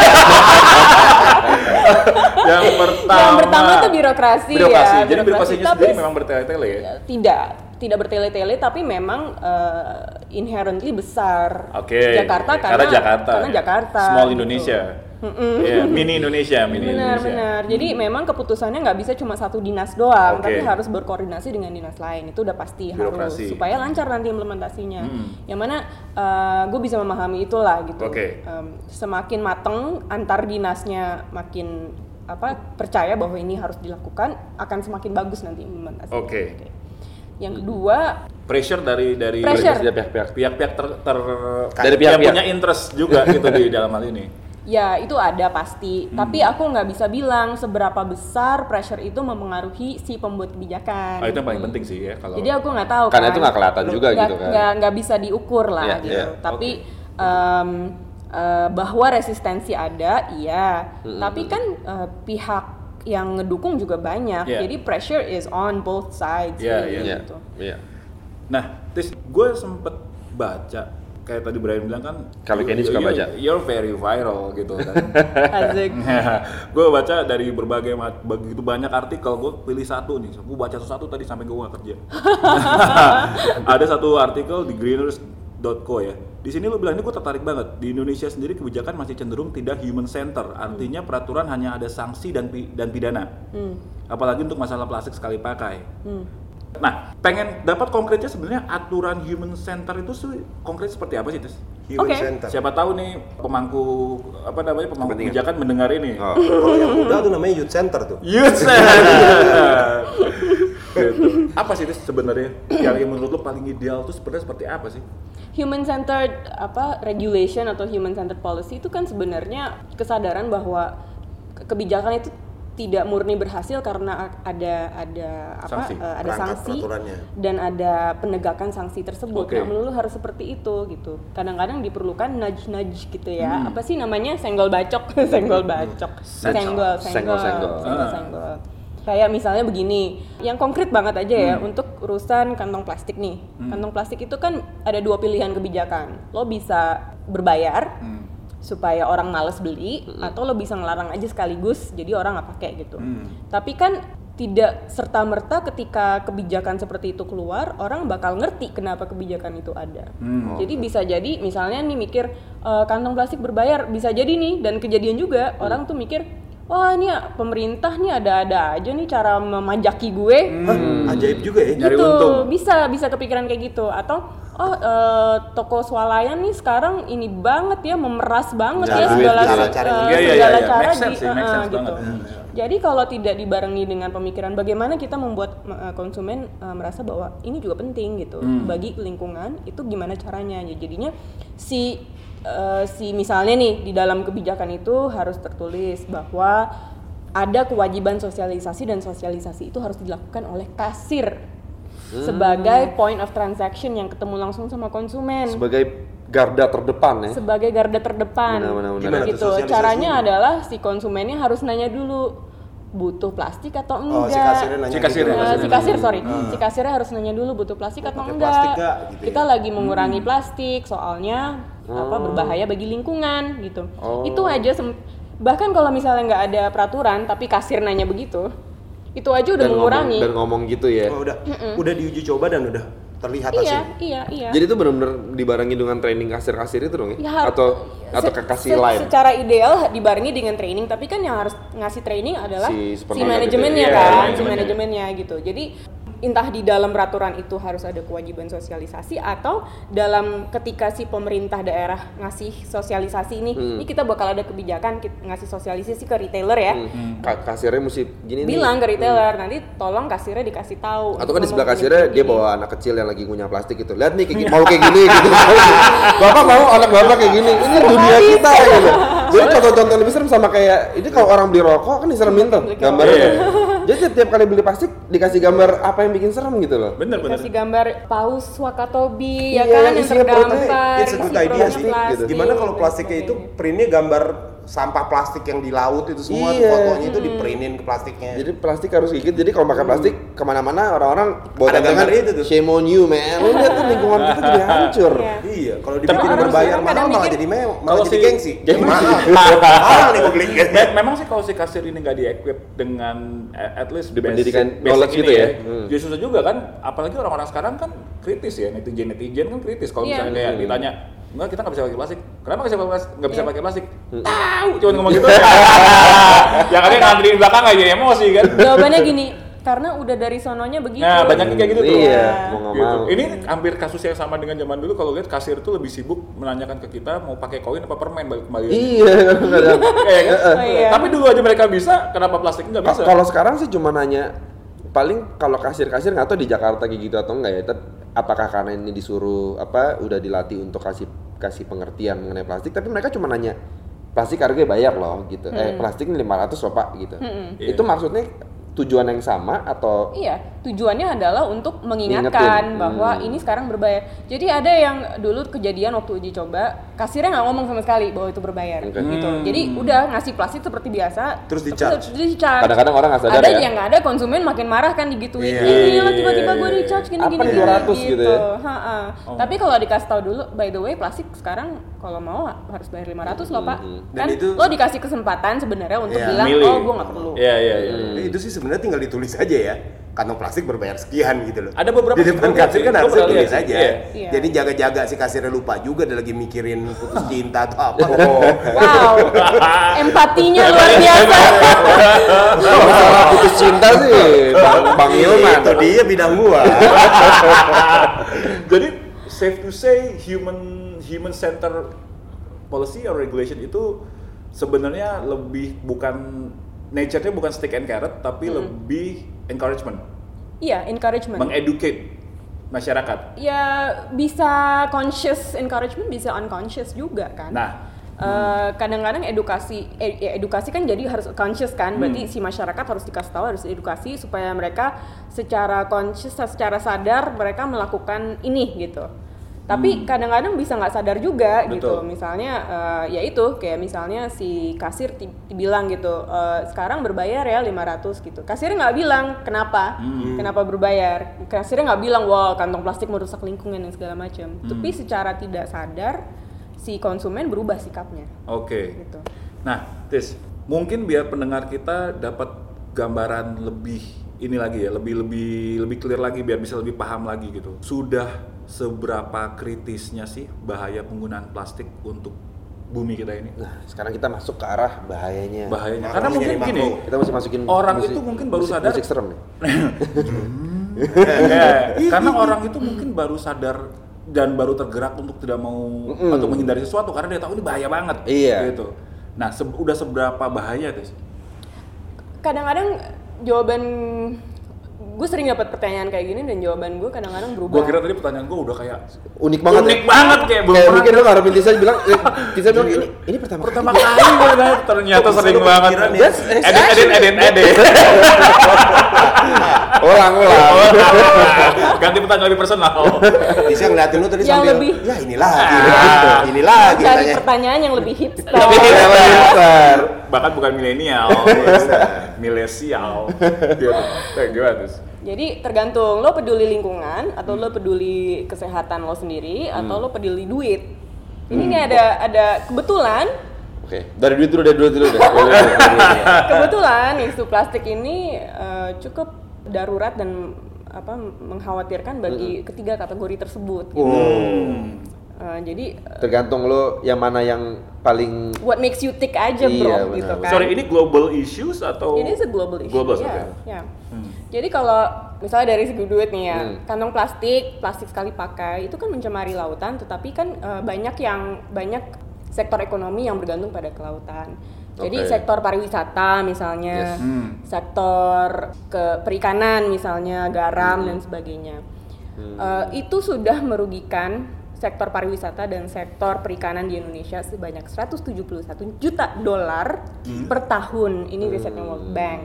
yang pertama. Yang pertama tuh birokrasi, Birokrasi. ya. Jadi birokrasinya Tapi sendiri memang bertele-tele ya. tidak tidak bertele-tele tapi memang eh, inherently besar Oke. Jakarta karena Karena Jakarta. karena Jakarta Small gitu. Indonesia. Iya, mini Indonesia, mini Benar, Indonesia. benar. Jadi memang keputusannya nggak bisa cuma satu dinas doang, Oke. tapi harus berkoordinasi dengan dinas lain. Itu udah pasti Birokrasi. harus supaya lancar nanti implementasinya. Hmm. Yang mana gue bisa memahami itulah gitu. Oke. Em, semakin mateng antar dinasnya makin apa percaya bahwa ini harus dilakukan akan semakin bagus nanti implementasinya. Oke. Yang kedua Pressure dari dari Pressure. Dari pihak-pihak. pihak-pihak ter, ter- Dari yang pihak-pihak. punya interest juga (laughs) gitu di dalam hal ini. Ya itu ada pasti, Hmm. tapi aku nggak bisa bilang seberapa besar pressure itu mempengaruhi si pembuat kebijakan. Oh, itu yang paling penting sih ya kalau Jadi aku nggak tahu Karena kan. itu nggak kelihatan juga Nggak- gitu kan. nggak nggak bisa diukur lah Iya, gitu. iya. Tapi em, eh, bahwa resistensi ada, iya. Tapi kan eh, pihak yang ngedukung juga banyak. Iya. Jadi pressure is on both sides. Iya, really, Iya. gitu. Iya. Nah, Tis, gue sempet baca kayak tadi Brian bilang kan Kalau Kenny suka you- baca. You're very viral gitu kan. (laughs) Asik. (laughs) gue baca dari berbagai begitu banyak artikel, gue pilih satu nih. Gue baca satu tadi sampai gue gak kerja. (laughs) Ada satu artikel di greeners.co ya. Di sini lu bilang ini gue tertarik banget. Di Indonesia sendiri kebijakan masih cenderung tidak human center. Artinya peraturan hanya ada sanksi dan pi- dan pidana. Hmm. Apalagi untuk masalah plastik sekali pakai. Hmm. Nah, pengen dapat konkretnya sebenarnya aturan human center itu sih konkret seperti apa sih, Tis? Human Oke. center. Siapa tahu nih pemangku apa namanya pemangku kebijakan mendengar ini. Oh. Kalau yang muda tuh namanya youth center tuh. Youth center. (laughs) gitu. (laughs) Apa sih Tis sebenarnya yang menurut lo paling ideal tuh sebenarnya seperti apa sih? Human centered apa regulation atau human centered policy itu kan sebenarnya kesadaran bahwa ke- kebijakan itu tidak murni berhasil karena ada ada apa Sanksi. eh, ada Perangkat sanksi dan ada penegakan sanksi tersebut. Oke. Nggak melulu harus seperti itu gitu. Kadang-kadang diperlukan nudge nudge gitu ya. Hmm. Apa sih namanya senggol bacok, (laughs) senggol bacok, senggol, senggol, Senggol-senggol. senggol, Ah. senggol. Kayak misalnya begini, yang konkret banget aja ya Hmm. untuk urusan kantong plastik nih. Kantong plastik itu kan ada dua pilihan kebijakan. Lo bisa berbayar Hmm. supaya orang males beli, atau lo bisa ngelarang aja sekaligus jadi orang nggak pakai gitu. Hmm. Tapi kan tidak serta merta ketika kebijakan seperti itu keluar orang bakal ngerti kenapa kebijakan itu ada. Hmm. Jadi bisa jadi misalnya nih mikir "Eh, kantong plastik berbayar bisa jadi nih dan kejadian juga orang tuh mikir wah ini pemerintah nih ada-ada aja nih cara memajaki gue. Hah, ajaib juga ya. Nyari gitu untung. bisa bisa kepikiran kayak gitu atau oh eh, toko swalayan nih sekarang ini banget ya memeras banget Cara- ya segala cara-cara eh, yang- Iya, iya, segala iya. cara Make sense di- sih, make sense gitu. banget. Hmm. Jadi kalau tidak dibarengi dengan pemikiran bagaimana kita membuat eh, konsumen eh, merasa bahwa ini juga penting gitu Hmm. bagi lingkungan itu gimana caranya ya jadinya si eh, si misalnya nih di dalam kebijakan itu harus tertulis bahwa ada kewajiban sosialisasi dan sosialisasi itu harus dilakukan oleh kasir sebagai point of transaction yang ketemu langsung sama konsumen Sebagai garda terdepan ya. sebagai garda terdepan Benar, benar, benar. Gimana gitu caranya adalah si konsumennya harus nanya dulu butuh plastik atau Oh, si enggak kasirnya nanya Si kasir gitu. Eh, si kasir sorry Ah. si kasirnya harus nanya dulu butuh plastik atau enggak, plastik nggak? Gitu kita ya. lagi mengurangi plastik soalnya apa berbahaya bagi lingkungan gitu Oh. itu aja bahkan kalau misalnya nggak ada peraturan tapi kasir nanya begitu itu aja udah Dan ngomong, mengurangi dan ngomong gitu ya. Oh, udah udah diuji coba dan udah terlihat iya hasilnya. iya iya Jadi itu benar-benar dibarengi dengan training kasir-kasir itu dong ya? Ya, atau atau se- ke kasir se- lain? Secara ideal dibarengi dengan training, tapi kan yang harus ngasih training adalah Si si, supermarket manajemennya itu ya. kan, Iya, si manajemennya. manajemennya gitu. Jadi entah di dalam peraturan itu harus ada kewajiban sosialisasi atau dalam ketika si pemerintah daerah ngasih sosialisasi ini, Hmm. ini kita bakal ada kebijakan kita ngasih sosialisasi ke retailer ya. Hmm. Ka- kasirnya mesti gini nih. Bilang ke retailer, nanti tolong kasirnya dikasih tahu. Atau kan di sebelah kasirnya gini, dia gini. bawa anak kecil yang lagi ngunyah plastik gitu. Lihat nih kayak gini, mau kayak gini gitu. (laughs) bapak mau anak bapak kayak gini. Ini dunia kita gitu. Jadi contoh-contoh lebih serem sama kayak ini kalau orang beli rokok kan diseremin tuh gambarnya. Jadi tiap kali beli plastik dikasih gambar apa yang bikin serem gitu loh. Bener bener. Kasih gambar paus Wakatobi ya Iya, kan yang terdampar. isi idea sih, gitu. Gimana kalau plastiknya itu printnya gambar sampah plastik yang di laut itu semua tuh Iya. fotonya itu di printin ke plastiknya. Jadi plastik harus gigit. Jadi kalau pakai plastik ke mana-mana orang-orang bawa gambar itu tuh. Shame on you man. Lu lihat tuh lingkungan kita jadi hancur. Iya. Iya, kalau Tapi dibikin orang berbayar mahal malah mikir- jadi mewah, malah jadi si- gengsi. Gengsi. Mahal. mahal nih beli. Me- memang sih kalau si kasir ini nggak di-equip dengan eh, at least Di basic- pendidikan knowledge ini gitu ya. Hmm. Jadi susah juga kan, apalagi orang-orang sekarang kan kritis ya, netizen netizen kan kritis kalau Iya. misalnya kayak ditanya enggak kita nggak bisa pakai plastik. Kenapa nggak bisa pakai plastik? Nggak bisa Iya. pakai plastik? Tahu, cuma ngomong gitu. (laughs) Yang ada ngantri di belakang aja emosi kan. Jawabannya gini, karena udah dari sononya begitu. Nah, banyak kayak gitu tuh. Iya, mau nggak Gitu. mau. Ini hampir kasus yang sama dengan zaman dulu kalau lihat kasir tuh lebih sibuk menanyakan ke kita mau pakai koin apa permen balik kembali. Iya. (laughs) Iya kan? Oh, iya. Tapi dulu aja mereka bisa, kenapa plastik nggak bisa? Ka- Kalau sekarang sih cuma nanya paling kalau kasir-kasir nggak tahu di Jakarta kayak gitu atau enggak ya. Apakah karena ini disuruh apa udah dilatih untuk kasih kasih pengertian mengenai plastik tapi mereka cuma nanya plastik harganya bayar loh gitu. Eh plastik ini 500 loh Pak gitu. Itu maksudnya tujuan yang sama atau Iya, tujuannya adalah untuk mengingatkan Ngingetin. bahwa Hmm. ini sekarang berbayar. Jadi ada yang dulu kejadian waktu uji coba, kasirnya nggak ngomong sama sekali bahwa itu berbayar, Oke. gitu. Hmm. Jadi udah ngasih plastik seperti biasa. Terus tapi di-charge. terus di-charge. Kadang-kadang orang nggak sadar ada ya. yang nggak ada konsumen makin marah kan digituin. Iya. Ih, gila tiba-tiba gue Iya, iya, di-charge gini Apa gini gini 200 gitu ya? Ha-ha. Oh. Tapi kalau dikasih tahu dulu, by the way plastik sekarang kalau mau harus bayar 500 loh pak. Dan Kan itu- lo dikasih kesempatan sebenarnya untuk Iya. bilang, Milih. oh gue nggak perlu. Iya, iya, iya. Eh, itu sih sebenarnya tinggal ditulis aja ya. Kantong plastik berbayar sekian gitu loh. Ada beberapa di depan yang kasir kan harusnya lihat tulis sih, aja. iya. Iya. Jadi jaga-jaga si kasirnya lupa juga dia lagi mikirin putus cinta atau apa. Wow, (laughs) empatinya luar biasa. Masalah putus cinta sih Bang, Bang Ilman. itu dia bidang gua. (laughs) Jadi safe to say human human center policy or regulation itu sebenarnya lebih bukan nature-nya bukan stick and carrot tapi Hmm. lebih encouragement, Iya, encouragement. mengeducate masyarakat. ya bisa conscious encouragement, bisa unconscious juga kan. Nah, Eh, kadang-kadang edukasi eh, ya edukasi kan jadi harus conscious kan Hmm. berarti si masyarakat harus dikasih tahu harus edukasi supaya mereka secara conscious secara sadar mereka melakukan ini gitu tapi kadang-kadang bisa nggak sadar juga gitu Hmm. Betul. misalnya eh, ya itu kayak misalnya si kasir ti- bilang gitu "Eh, sekarang berbayar ya 500 gitu kasirnya nggak bilang kenapa Hmm. kenapa berbayar kasirnya nggak bilang wah kantong plastik merusak lingkungan dan segala macam Hmm. tapi secara tidak sadar si konsumen berubah sikapnya oke. gitu Nah, Tis, mungkin biar pendengar kita dapat gambaran lebih ini lagi ya, lebih lebih lebih clear lagi biar bisa lebih paham lagi gitu. Sudah seberapa kritisnya sih bahaya penggunaan plastik untuk bumi kita ini? Nah, sekarang kita masuk ke arah bahayanya. Bahayanya. Makro Karena mungkin gini. Kita mesti masukin Orang musik- itu mungkin baru musik- sadar- musik serem nih. Ya, (laughs) karena orang itu mungkin baru sadar dan baru tergerak untuk tidak mau atau menghindari sesuatu karena dia tahu ini bahaya banget. Iya. Gitu. Nah, se- udah seberapa bahaya, Tis? kadang-kadang jawaban gue sering dapat pertanyaan kayak gini dan jawaban gue kadang-kadang berubah Gua kira tadi pertanyaan gua udah kayak Unik banget. Unik ya? banget kayak belum Kayak pernah. mungkin lu ngarepin Tisa bilang, eh, Tisa bilang ini (laughs) ini pertama, pertama kali. kali gue lihat ternyata sering banget. Edit, edit, edit, edit. (laughs) (laughs) Ulang, ulang. (laughs) Ganti pertanyaan lebih personal. Bisa ngeliatin lu tadi Yang sambil, lebih- ya ini lagi, Ah. ini lagi cari tanya. pertanyaan yang lebih hipster Lebih hipster. Bahkan bukan milenial, (laughs) milesial. Gitu. Eh, gimana terus? jadi tergantung lo peduli lingkungan atau lo peduli kesehatan lo sendiri atau lo peduli duit ini nih ada ada kebetulan Oke, dari duit dulu, dari duit dulu deh. (laughs) kebetulan isu plastik ini eh, cukup darurat dan apa mengkhawatirkan bagi ketiga kategori tersebut gitu. Hmm. Eh, jadi eh, Tergantung lo yang mana yang paling what makes you tick aja Iya, bro benar. gitu kan Sorry, ini global issues atau? Ini is a global issue. Global, ya, oke. ya. Hmm. Jadi kalau misalnya dari segi duit nih ya, Hmm. kantong plastik, plastik sekali pakai itu kan mencemari lautan, tetapi kan eh, banyak yang banyak sektor ekonomi yang bergantung pada kelautan. Jadi Oke. sektor pariwisata misalnya, Yes. Hmm. sektor ke perikanan misalnya, garam dan sebagainya. Eh, itu sudah merugikan sektor pariwisata dan sektor perikanan di Indonesia sebanyak 171 juta dolar per tahun. Ini risetnya World Bank.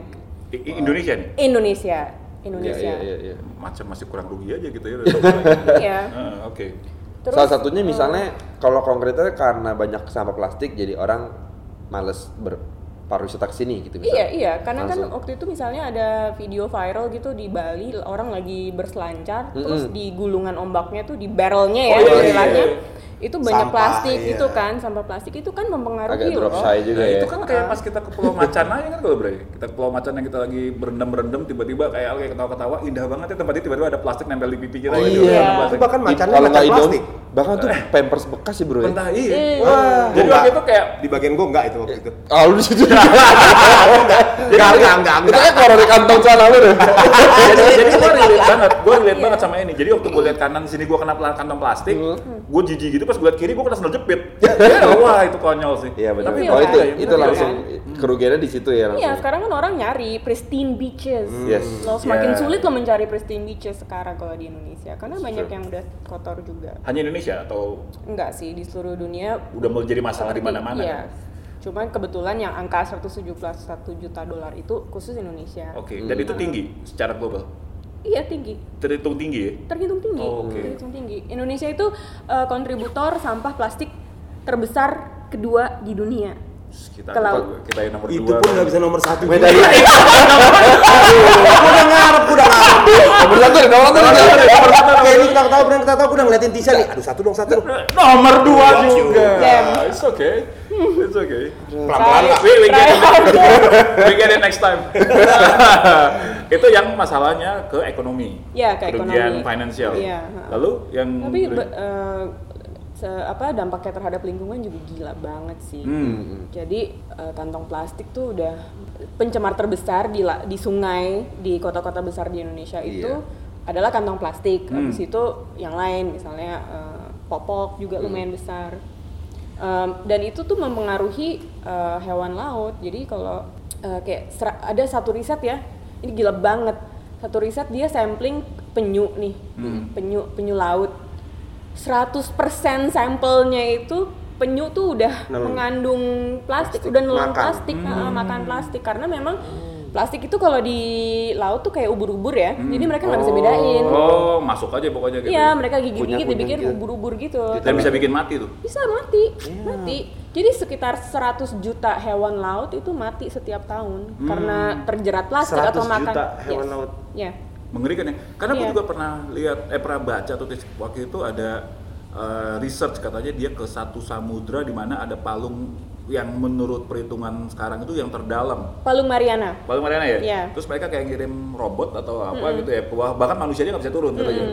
I- Indonesia nih? Indonesia, Indonesia. iya, iya, iya. Macam masih kurang rugi aja gitu ya. (laughs) Iya. Ah, Oke. Terus, Salah satunya eh, misalnya kalau konkretnya karena banyak sampah plastik jadi orang males berpariwisata ke sini gitu Iya misalnya. iya, karena kan Langsung. waktu itu misalnya ada video viral gitu di Bali orang lagi berselancar, Mm-mm. terus di gulungan ombaknya tuh di barrelnya ya Oh, iya, istilahnya, iya. Itu banyak Sampah, plastik iya. itu kan, sampah plastik itu kan mempengaruhi agak drop loh. juga Nah, ya. itu kan kayak pas kita ke Pulau (laughs) Macan aja kan kalau bre. Kita ke Pulau Macan yang kita lagi berendam-berendam tiba-tiba kayak kayak ketawa-ketawa indah banget ya tempatnya tiba-tiba ada plastik nempel di pipi kita Oh, gitu. iya. Itu. Itu bahkan macannya kalau macan plastik. Bahkan tuh pampers bekas sih bro ya. Entah iya. Iya. Wah. Jadi Gua waktu itu kayak di bagian gua enggak itu waktu itu. (laughs) Ah lu di situ. (laughs) Enggak, enggak, enggak, enggak. Itu kan keluar dari kantong celana lu deh. jadi jadi gue relate banget, gue relate banget sama ini. Jadi waktu gue lihat kanan di sini gue kena kantong plastik, gue jijik gitu. Pas gue lihat kiri gue kena sandal jepit. (laughs) Ya, wah itu konyol sih. Iya benar. Tapi Oh ya, itu ya, itu bener langsung kan? kerugiannya di situ ya langsung. Iya, sekarang kan orang nyari pristine beaches. Yes. Lo semakin Yeah. sulit lo mencari pristine beaches sekarang kalau di Indonesia karena banyak yang udah kotor juga. Hanya Indonesia atau Enggak sih di seluruh dunia. udah mulai jadi masalah di mana-mana? Iya. kan? Cuman kebetulan yang angka 171 juta dolar itu khusus Indonesia. Oke, dan itu tinggi secara global. Iya tinggi. Terhitung tinggi ya? Terhitung tinggi. Oh, oke. Terhitung tinggi. Indonesia itu eh, kontributor sampah plastik terbesar kedua di dunia. Kita Ke laut. kita yang nomor Itu dua. pun nggak bisa nomor satu. Beda ya. udah ngarep, udah ngarep. Nomor satu nih, nomor satu nih. Kayak ini kita tahu, benar kita tahu, udah ngeliatin Tisha nih. Aduh satu dong satu. dong. Nomor dua juga. It's okay. It's okay. Pelan-pelan lah. We, we get it. we get it next time. (laughs) itu yang masalahnya ke ekonomi. Iya, ke Kerugian ekonomi. finansial. Iya. Lalu yang Tapi eh, se- apa dampaknya terhadap lingkungan juga gila banget sih. Hmm. Jadi eh, kantong plastik tuh udah pencemar terbesar di la- di sungai di kota-kota besar di Indonesia itu Iya. adalah kantong plastik. Hmm. Habis itu yang lain misalnya eh, popok juga lumayan besar. Em, dan itu tuh mempengaruhi eh, hewan laut. Jadi kalau eh, kayak ada satu riset ya, ini gila banget. Satu riset dia sampling penyu nih, penyu penyu laut. 100% sampelnya itu penyu tuh udah mengandung plastik, Plastik, udah nelan makan. plastik, ah, makan plastik karena memang plastik itu kalau di laut tuh kayak ubur-ubur ya, jadi mereka nggak bisa bedain. Oh, masuk aja pokoknya gitu. Iya, mereka gigit-gigit dipikir gitu. ubur-ubur gitu. Dan bisa bikin mati tuh. Bisa mati, mati. Jadi sekitar 100 juta hewan laut itu mati setiap tahun karena terjerat plastik 100 atau makan. juta hewan Yes. laut. Ya. Mengerikan ya. Karena gue Iya. juga pernah lihat, eh pernah baca Tis, waktu itu ada eh, research katanya dia ke satu samudra di mana ada palung yang menurut perhitungan sekarang itu yang terdalam. Palung Mariana. Palung Mariana ya? Iya. Terus mereka kayak ngirim robot atau apa gitu ya. Bahkan manusianya nggak bisa turun katanya.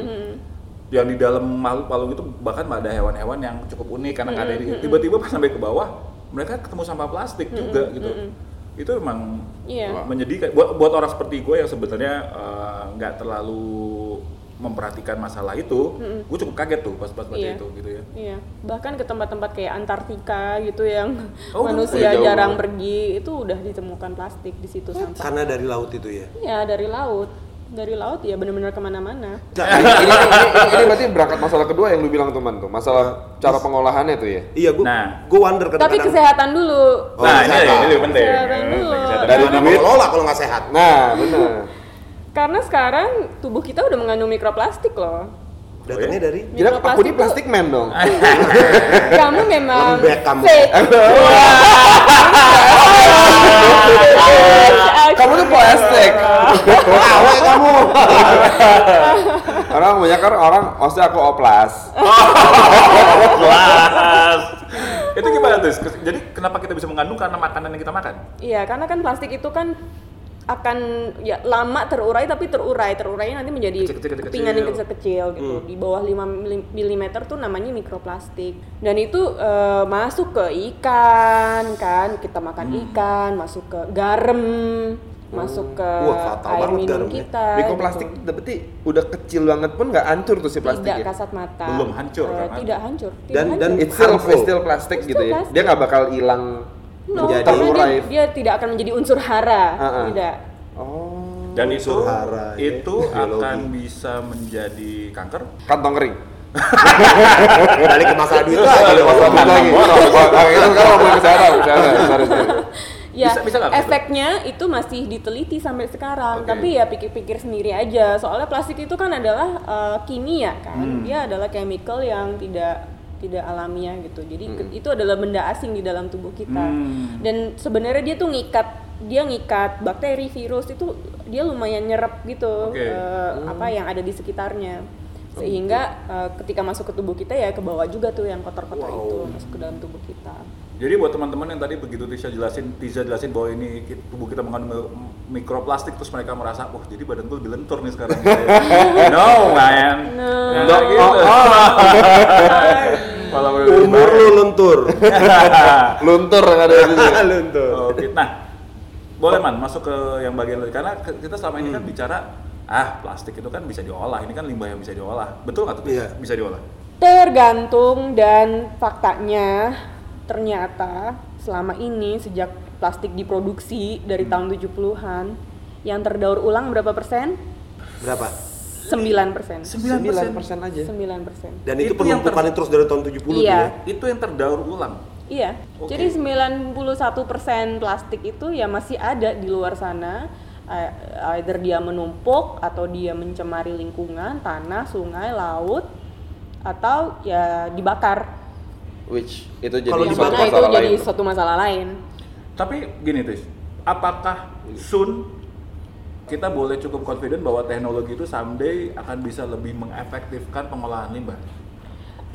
Yang di dalam palung itu bahkan ada hewan-hewan yang cukup unik karena nggak ada di- tiba-tiba pas sampai ke bawah mereka ketemu sampah plastik juga gitu. Itu emang Iya. menyedihkan buat buat orang seperti gue yang sebenarnya eh, nggak terlalu memperhatikan masalah itu, gue cukup kaget tuh pas pas baca Iya. itu gitu ya. Iya, bahkan ke tempat-tempat kayak Antartika gitu yang Oh, manusia jauh jarang banget. pergi itu udah ditemukan plastik di situ sampah. Karena dari laut itu ya. Iya dari laut, dari laut ya benar-benar ke mana-mana. Nah, ini, ini, ini, ini (laughs) berarti berangkat masalah kedua yang lu bilang teman tuh, masalah cara pengolahannya tuh ya. Iya, gua Nah. gua wonder Tapi kadang-kadang. kesehatan dulu. Oh, nah ini kesehatan. ini lebih penting. Kesehatan dulu. Kesehatan. Dari duit. mengelola kalau nggak sehat. Nah, (laughs) bener. Karena sekarang tubuh kita udah mengandung mikroplastik loh. Datangnya dari Jadi aku ini plastik man dong. (laughs) Kamu memang Lembek kamu. fake. Kamu tuh plastik. Awe kamu. orang banyak kan orang, maksudnya aku oplas. Kelas. itu gimana tuh? Jadi kenapa kita bisa mengandung karena makanan yang kita makan? Iya, karena kan plastik itu kan akan ya lama terurai tapi terurai terurainya nanti menjadi kepingan yang kecil-kecil gitu di bawah 5 mm tuh namanya mikroplastik dan itu eh, masuk ke ikan kan kita makan ikan masuk ke garam masuk ke Wah, fatal air minum garam ya. kita Mikroplastik gitu. berarti udah kecil banget pun nggak hancur tuh si plastik tidak ya. kasat mata Belum hancur, Eh, kan? tidak hancur tidak Dan- dan hancur. Still, Harmful. it's still plastik It's gitu still ya. plastic. Dia nggak bakal hilang No, menjadi- karena dia, dia tidak akan menjadi unsur hara Ah-ah. tidak Oh. Dan itu Unsur hara, ya. itu Biologi. akan bisa menjadi kanker. Kantong kering. (laughs) balik ke masalah duit lagi. Ada masalah duit lagi. Itu kan ngomongin kesehatan, kesehatan. Sorry, sorry. (laughs) Ya, Bisa- bisa Mas? efeknya itu masih diteliti sampai sekarang. Oke. Tapi ya pikir-pikir sendiri aja. Soalnya plastik itu kan adalah eh, kimia kan. Hmm. Dia adalah chemical yang tidak tidak alamiah gitu. Jadi Hmm. itu adalah benda asing di dalam tubuh kita. Hmm. Dan sebenarnya dia tuh ngikat dia ngikat bakteri, virus itu dia lumayan nyerap gitu Oke. eh, apa yang ada di sekitarnya. sehingga eh, ketika masuk ke tubuh kita ya ke bawah juga tuh yang kotor-kotor Wow. itu masuk ke dalam tubuh kita. Jadi buat teman-teman yang tadi begitu Tisha jelasin, Tisha jelasin bahwa ini tubuh kita mengandung mi- mikroplastik terus mereka merasa, wah jadi badan gue lebih lentur nih sekarang. (laughs) no man, No. Nggak gitu. (laughs) Malah bener-bener Umur lu lentur. (laughs) Luntur yang ada di sini. lentur. Oke, nah boleh man masuk ke yang bagian lain karena kita selama ini kan bicara ah plastik itu kan bisa diolah, ini kan limbah yang bisa diolah, betul nggak tuh? Iya. Bisa diolah. Tergantung dan faktanya ternyata selama ini sejak plastik diproduksi dari tahun 70-an yang terdaur ulang berapa persen? Berapa? 9 persen. 9 persen aja. 9 persen. Dan itu, Itu yang penumpukannya terus dari tahun 70 tuh Iya. ya. Itu yang terdaur ulang. Iya. Oke. Jadi 91% plastik itu ya masih ada di luar sana. Either dia menumpuk atau dia mencemari lingkungan, tanah, sungai, laut atau ya dibakar. Which itu jadi Kalau suatu mana itu masalah jadi lain. suatu masalah lain. Tapi gini Tis, apakah soon kita boleh cukup confident bahwa teknologi itu someday akan bisa lebih mengefektifkan pengolahan limbah?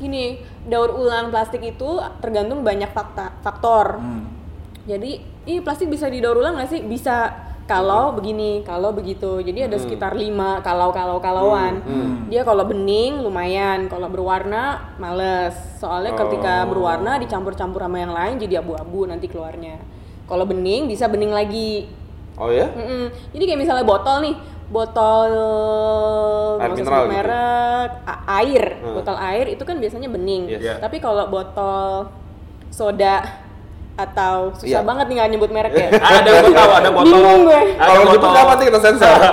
Gini, daur ulang plastik itu tergantung banyak fakta, faktor. Hmm. Jadi, ini plastik bisa didaur ulang nggak sih? Bisa. Kalau begini, kalau begitu. Jadi ada sekitar lima kalau kalau kalauan. Dia kalau bening lumayan, kalau berwarna males. Soalnya ketika berwarna dicampur-campur sama yang lain jadi abu-abu nanti keluarnya. Kalau bening bisa bening lagi. Oh ya? Mm-mm. Jadi kayak misalnya botol nih, botol Air mineral gitu? merek, air, Hmm. botol air itu kan biasanya bening. Yes. Iya. Tapi kalau botol soda atau susah Iya. banget nih nggak nyebut merek ya. (laughs) Ada gue tahu ada botol. Bingung gue. Kalau gitu botol. nggak penting kita sensor. (laughs)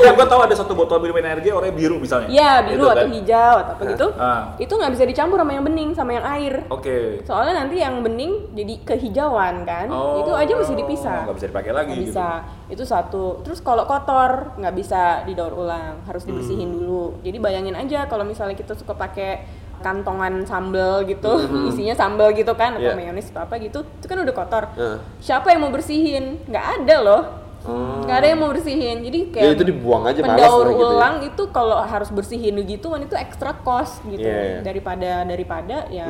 Ya, gue tahu ada satu botol minum energi warnanya biru misalnya. Iya biru Itu atau kan? hijau atau apa gitu. Ah. Itu nggak bisa dicampur sama yang bening sama yang air. Oke. Soalnya nanti yang bening jadi kehijauan kan. Oh, itu aja mesti dipisah. Nggak bisa dipakai lagi Nggak gitu. bisa. Itu satu. Terus kalau kotor nggak bisa didaur ulang, harus dibersihin dulu. Jadi bayangin aja kalau misalnya kita suka pakai kantongan sambel gitu, isinya sambel gitu kan atau Iya. mayones atau apa gitu, itu kan udah kotor. Heeh. Siapa yang mau bersihin? Nggak ada loh. Nggak ada yang mau bersihin. Jadi kayak Ya, itu dibuang aja, malas pendaur lah gitu ya. ulang itu kalau harus bersihin gitu kan itu extra cost gitu. Iya, iya. Daripada daripada ya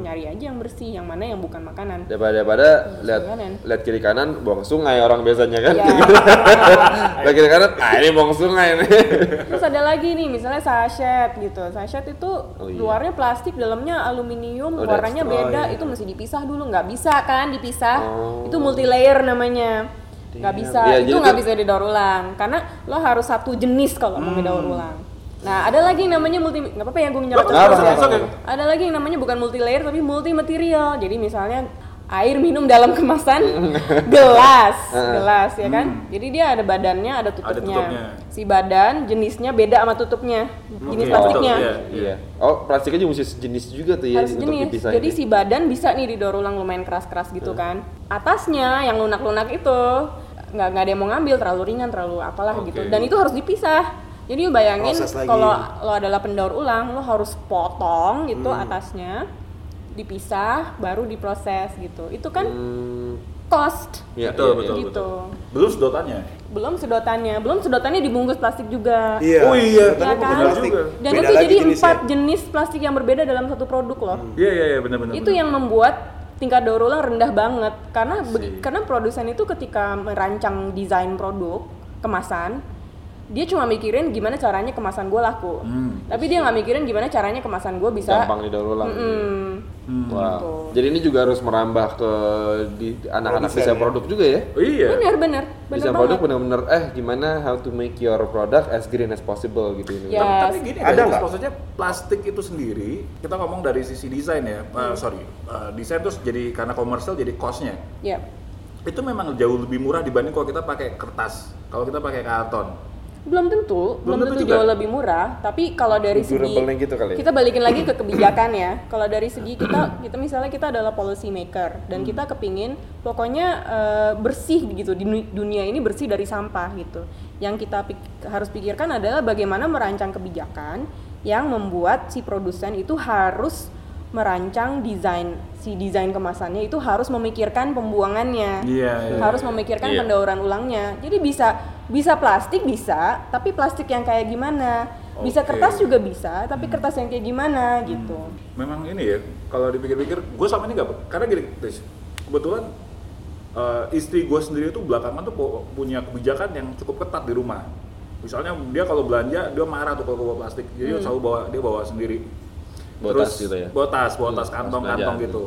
nyari aja yang bersih, yang mana yang bukan makanan. Daripada daripada lihat lihat kiri kanan buang sungai orang biasanya kan. Iya. (laughs) lihat kiri kanan, ah ini buang sungai nih. (laughs) Terus ada lagi nih, misalnya sachet gitu. Sachet itu Oh, iya. luarnya plastik, dalamnya aluminium, Oh, warnanya beda. oh, iya. Itu mesti dipisah dulu, nggak bisa kan dipisah? Oh. Itu multi layer namanya. Nggak Damn. bisa, Iya, itu nggak bisa didaur ulang. Karena lo harus satu jenis kalau mau Hmm. didaur ulang. Nah, ada lagi yang namanya multi, nggak apa-apa ya gue nyerot Nggak ya. nggak. Ada lagi yang namanya bukan multi layer tapi multi material. Jadi misalnya air minum dalam kemasan (laughs) gelas, gelas ya kan. Jadi dia ada badannya, ada tutupnya. tutupnya. Si badan jenisnya beda sama tutupnya. Jenis Oke, plastiknya. betul, iya. Iya. Oh, plastiknya juga mesti sejenis juga tuh ya Harus jenis. Jadi si badan bisa nih didaur ulang lumayan keras-keras gitu kan. Atasnya yang lunak-lunak itu nggak nggak ada yang mau ngambil terlalu ringan terlalu apalah Oke. gitu. Dan itu harus dipisah. Jadi lu bayangin kalau lo adalah pendaur ulang, lo harus potong gitu Hmm. atasnya, dipisah, baru diproses gitu. Itu kan Hmm, cost iya, betul, iya, betul, iya. gitu. betul. Belum sedotannya. Belum sedotannya, belum sedotannya dibungkus plastik juga. Iya. Oh iya, Ya kan? plastik. Dan Beda itu jadi empat jenis plastik yang berbeda dalam satu produk loh. Iya, iya, iya, benar-benar. itu yang membuat tingkat daur ulang rendah banget. Karena be- karena produsen itu ketika merancang desain produk kemasan dia cuma mikirin gimana caranya kemasan gue laku Hmm. tapi dia nggak mikirin gimana caranya kemasan gue bisa gampang didaur ulang. Mm-mm. Hmm. Wow. Gitu. Jadi ini juga harus merambah ke di anak-anak desain ya? produk juga ya. Oh iya. bener bener bener Desain produk benar-benar eh gimana how to make your product as green as possible gitu ini. Ya. Tapi, tapi Yes. gini Ada nggak? maksudnya plastik itu sendiri, kita ngomong dari sisi desain ya, Hmm. uh, sorry, uh, desain terus jadi karena komersial jadi costnya. ya Itu memang jauh lebih murah dibanding kalau kita pakai kertas, kalau kita pakai karton. Belum tentu Belum belum, tentu tentu, juga? jauh lebih murah tapi kalau dari segi gitu kali ya? kita balikin lagi ke kebijakan ya kalau dari segi kita kita misalnya kita adalah policy maker dan kita kepingin pokoknya eh, bersih gitu di dunia ini bersih dari sampah gitu yang kita pik- harus pikirkan adalah bagaimana merancang kebijakan yang membuat si produsen itu harus merancang desain si desain kemasannya itu harus memikirkan pembuangannya Iya, iya, harus memikirkan Iya. pendauran ulangnya. Jadi bisa bisa plastik bisa, tapi plastik yang kayak gimana? Bisa Oke. kertas juga bisa, tapi kertas yang kayak gimana gitu. Memang ini ya, kalau dipikir-pikir, gue sama ini nggak, karena gini, Tis, kebetulan eh, istri gue sendiri tuh belakangan tuh pu- punya kebijakan yang cukup ketat di rumah. Misalnya dia kalau belanja dia marah tuh kalau bawa plastik, jadi selalu bawa dia bawa sendiri. Bawa tas gitu ya? Bawa tas, bawa Hmm, tas tas kantong-kantong belanjaan. gitu.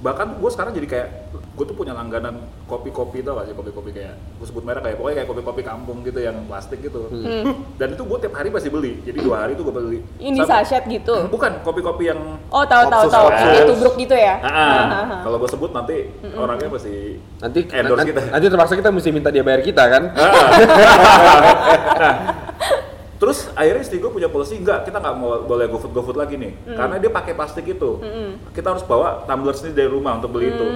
Bahkan gue sekarang jadi kayak gue tuh punya langganan kopi-kopi tau gak sih kopi-kopi kayak gue sebut merek kayak pokoknya kayak kopi-kopi kampung gitu yang plastik gitu. Dan itu gue tiap hari pasti beli. Jadi dua hari tuh gue beli. Ini Sampai- sachet gitu. Bukan kopi-kopi yang Oh tahu tahu tahu, kayak tubruk gitu ya. Ah, ah. kalau gue sebut nanti orangnya pasti Nanti endorse nanti, kita. nanti terpaksa kita mesti minta dia bayar kita kan? (laughs) (laughs) Terus akhirnya istri gue punya policy enggak kita nggak mau boleh GoFood GoFood lagi nih. Karena dia pakai plastik itu. Kita harus bawa tumbler sendiri dari rumah untuk beli itu.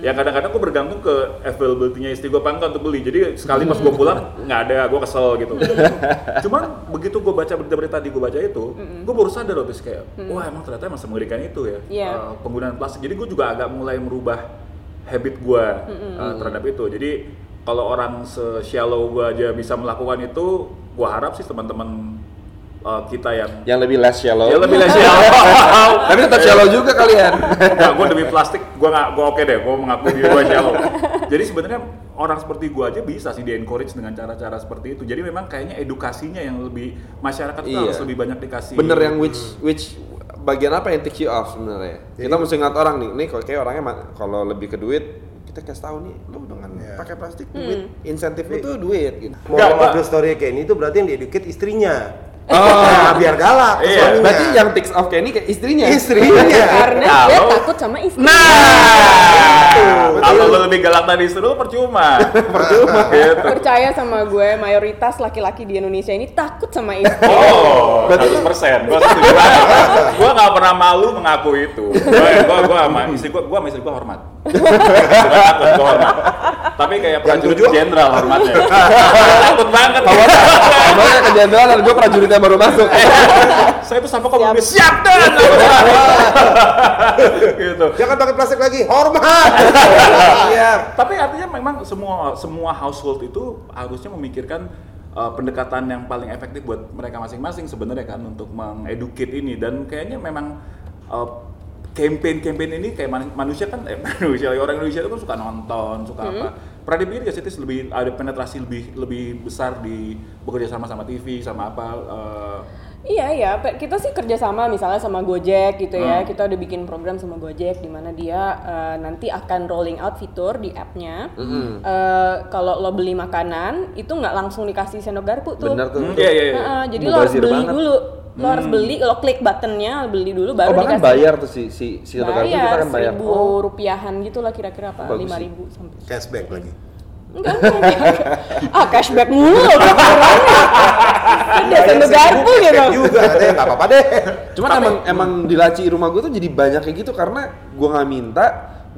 Yang kadang-kadang gue bergantung ke availability-nya istri gue apa enggak untuk beli. Jadi sekali pas gue pulang nggak ada gue kesel gitu. (laughs) Cuman begitu gue baca berita-berita tadi gue baca itu gue baru sadar loh kayak wah emang ternyata emang semengerikan itu ya Iya. eh, penggunaan plastik. Jadi gue juga agak mulai merubah habit gue uh, terhadap itu. Jadi kalau orang se-shallow gue aja bisa melakukan itu, gue harap sih teman-teman uh, kita yang Yang lebih less shallow. ya lebih less shallow. (laughs) Tapi tetap shallow juga kalian. Enggak, gue demi plastik, gue nggak, gue oke deh, gue mengaku diri gue shallow. (laughs) Jadi sebenarnya orang seperti gue aja bisa sih di encourage dengan cara-cara seperti itu. Jadi memang kayaknya edukasinya yang lebih masyarakat itu Iya. harus lebih banyak dikasih. Bener yang which which bagian apa yang take you off sebenarnya? Kita mesti ngat orang nih, nih kalau kayak orangnya kalau lebih ke duit, kita kasih tahu nih, lu dengan Iya. pakai plastik duit, insentif lu tuh duit gitu. Moral Nggak, of the story kayak ini tuh berarti yang dieducate istrinya. Oh. (laughs) Nah, biar galak ke Iya. suaminya. Berarti yang takes off kayak ini kayak istrinya. istrinya. Karena dia Kalau- takut sama istri. Nah, kalau lu lebih galak tadi istri lu percuma. (laughs) percuma. (laughs) gitu. Percaya sama gue, mayoritas laki-laki di Indonesia ini takut sama istri. Oh, 100 persen. Gue setuju. Gue nggak pernah malu mengaku itu. Gue gue gue sama istri gue, gue sama istri gue hormat. Bukan takut, gue hormat. Tapi kayak prajurit jenderal hormatnya. (laughs) takut banget. Kemarin ke jenderal, gue prajurit yang baru masuk. (laughs) Saya tuh sampai kalau mobil siap dan. (laughs) gitu. Jangan pakai plastik lagi, hormat. Iya. Tapi artinya memang semua semua household itu harusnya memikirkan uh, pendekatan yang paling efektif buat mereka masing-masing sebenarnya kan untuk mengeducate ini dan kayaknya memang uh, campaign-campaign ini kayak man- manusia kan eh, (laughs) manusia orang Indonesia itu kan suka nonton suka apa pernah dipikir gak sih Tis, lebih ada penetrasi lebih lebih besar di bekerja sama sama TV sama apa uh, Iya iya, Pe- kita sih kerjasama misalnya sama Gojek gitu ya. Hmm. Kita udah bikin program sama Gojek di mana dia eh, nanti akan rolling out fitur di app-nya. Eh, kalau lo beli makanan itu nggak langsung dikasih sendok garpu tuh. Bener tuh. hmm, iya. Heeh, jadi lo harus Mubazir beli banget. dulu. Lo harus beli, lo klik buttonnya, lo beli dulu baru Oh bahkan dikasih. bayar tuh si si si Rogardu kita bayar kan bayar. seribu Oh, rupiahan gitu lah kira-kira apa Bagus lima ribu sampai. Cashback lagi. enggak enggak, ah cashback mulu loh udah sendok garpu gitu juga, katanya nggak apa-apa deh. Cuman emang emang di laci rumah gue tuh jadi banyak kayak gitu karena gue nggak minta,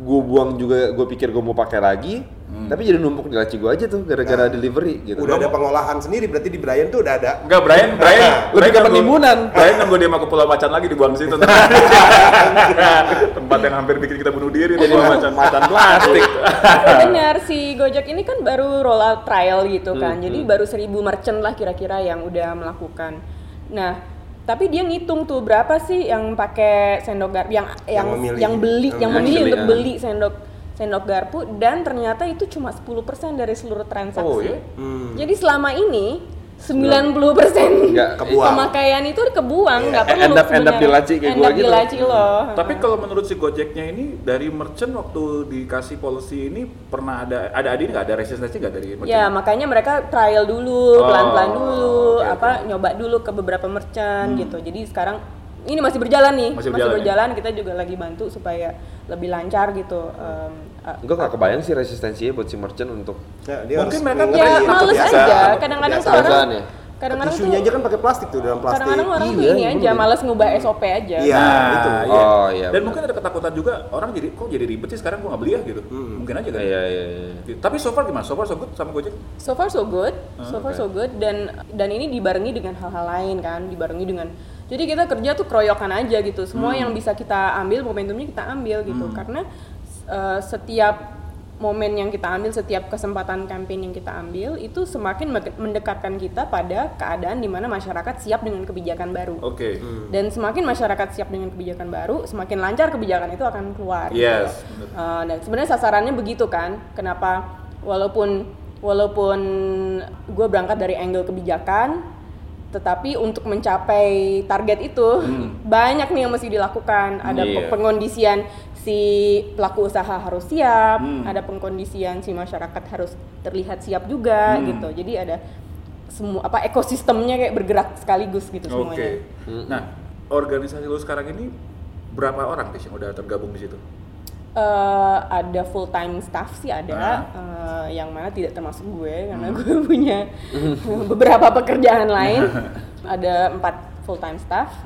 gue buang juga, gue pikir gue mau pakai lagi, tapi jadi numpuk di laci gue aja tuh gara-gara delivery gitu. Udah ada pengolahan sendiri, berarti di Brian tuh udah ada. Enggak, Brian, Brian, Lebih Brian ke penimbunan. Brian nunggu dia mau ke Pulau Macan lagi dibuang situ. (laughs) Tempat yang hampir bikin kita bunuh diri di Pulau Macan. macan plastik. Benar si Gojek ini kan baru roll out trial gitu kan. Hmm, Jadi baru seribu merchant lah kira-kira yang udah melakukan. Nah, tapi dia ngitung tuh berapa sih yang pakai sendok garpu yang yang memilih. yang beli Yang yang memilih untuk ah. beli sendok sendok garpu dan ternyata itu cuma 10% dari seluruh transaksi. Oh, iya? Jadi selama ini 90% Nggak, Kebuang. pemakaian itu kebuang, nggak perlu End up- end up di laci kayak gua di gitu. laci lo. Tapi kalau menurut si Gojeknya ini dari merchant waktu dikasih policy ini pernah ada ada ada ini nggak ada resistensi nggak dari merchant? Ya makanya mereka trial dulu, Oh, pelan-pelan dulu, oke, apa oke. nyoba dulu ke beberapa merchant gitu. Jadi sekarang ini masih berjalan nih, Masih masih, berjalan, ya? berjalan. Kita juga lagi bantu supaya lebih lancar gitu. Em, uh, Gue gak kebayang sih resistensinya buat si merchant untuk Ya, dia Mungkin harus mereka ya dia males aja. Kadang-kadang tuh orang, ya? kadang-kadang tuh, Tisunya aja kan pakai plastik tuh dalam plastik. kadang-kadang orang tuh Iya, ini iya, aja, bener. males ngubah SOP aja. Iya. Nah, itu. iya. Oh, iya, Dan benar. mungkin ada ketakutan juga orang jadi kok jadi ribet sih sekarang gua nggak beli ya gitu. Mungkin aja kan. Iya iya iya. Tapi so far gimana? So far so good sama Gojek? So far so good, so far so good dan dan ini dibarengi dengan hal-hal lain kan, dibarengi dengan jadi kita kerja tuh keroyokan aja gitu. Semua yang bisa kita ambil momentumnya kita ambil gitu karena uh, setiap momen yang kita ambil setiap kesempatan campaign yang kita ambil itu semakin me- mendekatkan kita pada keadaan di mana masyarakat siap dengan kebijakan baru. Oke. Dan semakin masyarakat siap dengan kebijakan baru, semakin lancar kebijakan itu akan keluar. gitu. Yes, bener. Uh, dan sebenarnya sasarannya begitu kan. Kenapa? Walaupun walaupun gue berangkat dari angle kebijakan, tetapi untuk mencapai target itu banyak nih yang mesti dilakukan. Ada Iya. pengkondisian si pelaku usaha harus siap, Hmm. ada pengkondisian si masyarakat harus terlihat siap juga Hmm. gitu. Jadi ada semua apa ekosistemnya kayak bergerak sekaligus gitu Oke. semuanya. Nah, organisasi lu sekarang ini berapa orang Tis yang udah tergabung di situ? Eh, ada full time staff sih ada, Ah. eh, yang mana tidak termasuk gue karena gue punya (laughs) beberapa pekerjaan lain. (laughs) ada empat full time staff,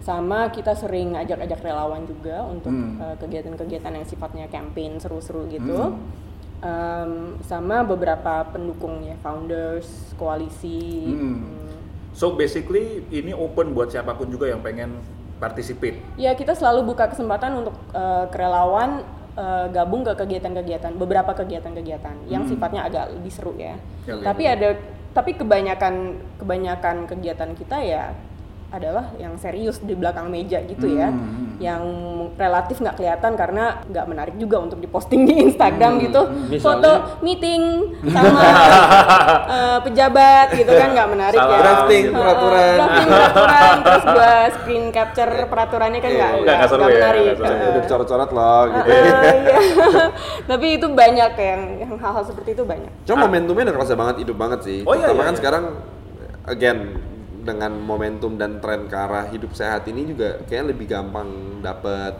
sama kita sering ajak-ajak relawan juga untuk Hmm. eh, kegiatan-kegiatan yang sifatnya campaign seru-seru gitu. Hmm. Em, sama beberapa pendukung ya, founders, koalisi. Hmm. Hmm. So basically ini open buat siapa pun juga yang pengen participate. Ya kita selalu buka kesempatan untuk eh, kerelawan eh, gabung ke kegiatan-kegiatan, beberapa kegiatan-kegiatan yang Hmm. sifatnya agak lebih seru ya. Ya, oke. Tapi ada, tapi kebanyakan kebanyakan kegiatan kita ya adalah yang serius di belakang meja gitu ya, Hmm. yang relatif nggak kelihatan karena nggak menarik juga untuk diposting di Instagram Hmm. gitu, Misalnya? foto meeting (laughs) sama eh, pejabat gitu kan nggak menarik Salah. ya. Drafting Eh, peraturan. drafting peraturan terus gua screen capture peraturannya kan nggak Iya, nggak nggak seru nggak ya, menarik. seru. Eh, Udah dicoret-coret loh gitu. iya. (laughs) Tapi itu banyak yang yang hal-hal seperti itu banyak. Cuma momentumnya udah kerasa banget hidup banget sih. Oh, iya, iya, kan iya. sekarang again dengan momentum dan tren ke arah hidup sehat ini juga kayaknya lebih gampang dapat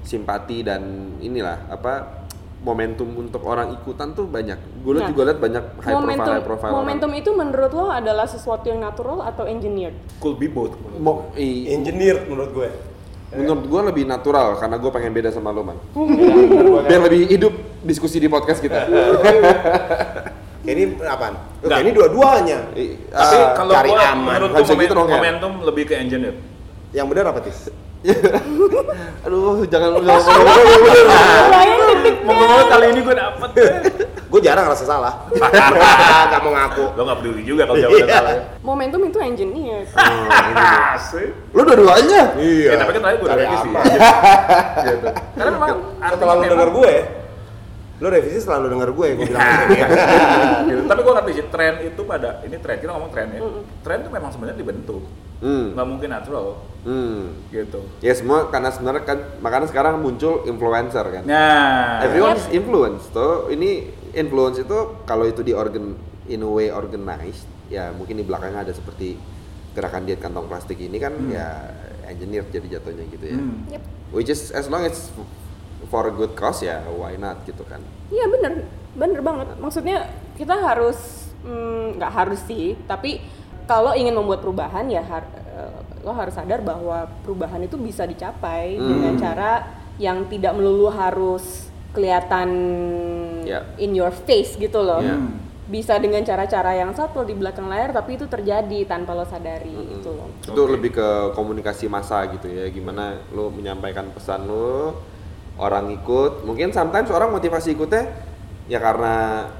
simpati dan inilah apa momentum untuk orang ikutan tuh banyak. Gue Nah, juga lihat banyak high momentum, profile high profile momentum itu menurut lo adalah sesuatu yang natural atau engineered? Could be both. orang. Mo- i- Engineer menurut gue. menurut gue lebih natural karena gue pengen beda sama lo man. Biar lebih hidup diskusi di podcast kita. (laughs) Ini? Oh, Nggak. kayak ini dua-duanya. Tapi ah, kalau cari gua aman. menurut gua bisa gitu momen- dong, ya? momentum lebih ke engineer. Yang benar apa tis? (laughs) aduh jangan jangan (laughs) ngomong Ngomong kali ini gue dapet. (laughs) Gue jarang rasa salah. Gak mau ngaku. Lo nggak peduli juga kalau jawabannya Iya. salah. Momentum itu engineered. Asik. Lu dua-duanya. Iya. Ya, tapi kan tadi gue udah. Gitu. Karena memang artinya Setelah lu memang- denger gue, lu revisi selalu denger gue. Gue bilang gitu. gitu. Tapi gue ngerti sih tren itu pada ini tren kita ngomong tren ya. Tren itu memang sebenarnya dibentuk, Hmm. nggak mungkin natural Hmm. gitu. Ya semua karena sebenarnya kan makanya sekarang muncul influencer kan. Nah, Everyone is influence tuh. Ini influence itu kalau itu di organ in a way organized, ya mungkin di belakangnya ada seperti gerakan diet kantong plastik ini kan Hmm. ya engineer jadi jatuhnya gitu ya. Hmm. Yep. Which is as long as for a good cause ya why not gitu kan. Iya bener, bener banget. Maksudnya kita harus mm, nggak harus sih, tapi kalau ingin membuat perubahan ya har- eh, lo harus sadar bahwa perubahan itu bisa dicapai Hmm. dengan cara yang tidak melulu harus kelihatan Ya. in your face gitu loh. Ya. Bisa dengan cara-cara yang subtle di belakang layar, tapi itu terjadi tanpa lo sadari gitu loh. Itu Oke. lebih ke komunikasi massa gitu ya. Gimana lo menyampaikan pesan lo, orang ikut. Mungkin sometimes orang motivasi ikutnya ya karena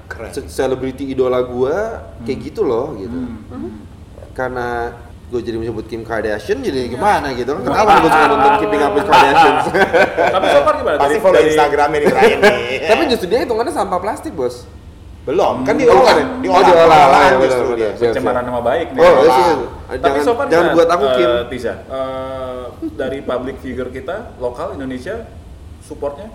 Keren. se- selebriti idola gua kayak gitu loh gitu. Hmm. Karena gue jadi menyebut Kim Kardashian jadi gimana gitu kan kenapa gue suka nonton Keeping Up with Kardashians (laughs) Tapi so far gimana? Pasti Dari- follow dari- Instagramnya nih Ryan (laughs) nih. tapi justru dia hitungannya sampah plastik bos Belum, kan Oh, diolah, diolah, Oh, diolah, ya, benar, justru dia. Pencemaran nama baik nih. oh Olah. iya sih Tapi jangan, so far jangan buat aku eh, Kim Tiza, eh, dari public figure kita lokal Indonesia supportnya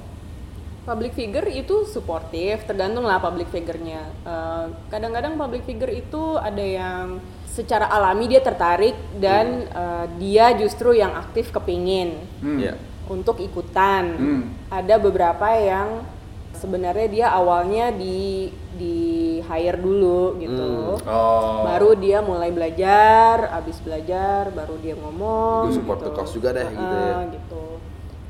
Public figure itu suportif, tergantung lah public figure-nya. Eh, kadang-kadang public figure itu ada yang secara alami dia tertarik dan eh, dia justru yang aktif kepingin Hmm. Iya. untuk ikutan. Hmm. Ada beberapa yang sebenarnya dia awalnya di di hire dulu gitu. Oh. Baru dia mulai belajar, abis belajar baru dia ngomong. Gue support the cause juga deh, gitu ya. Ah, gitu.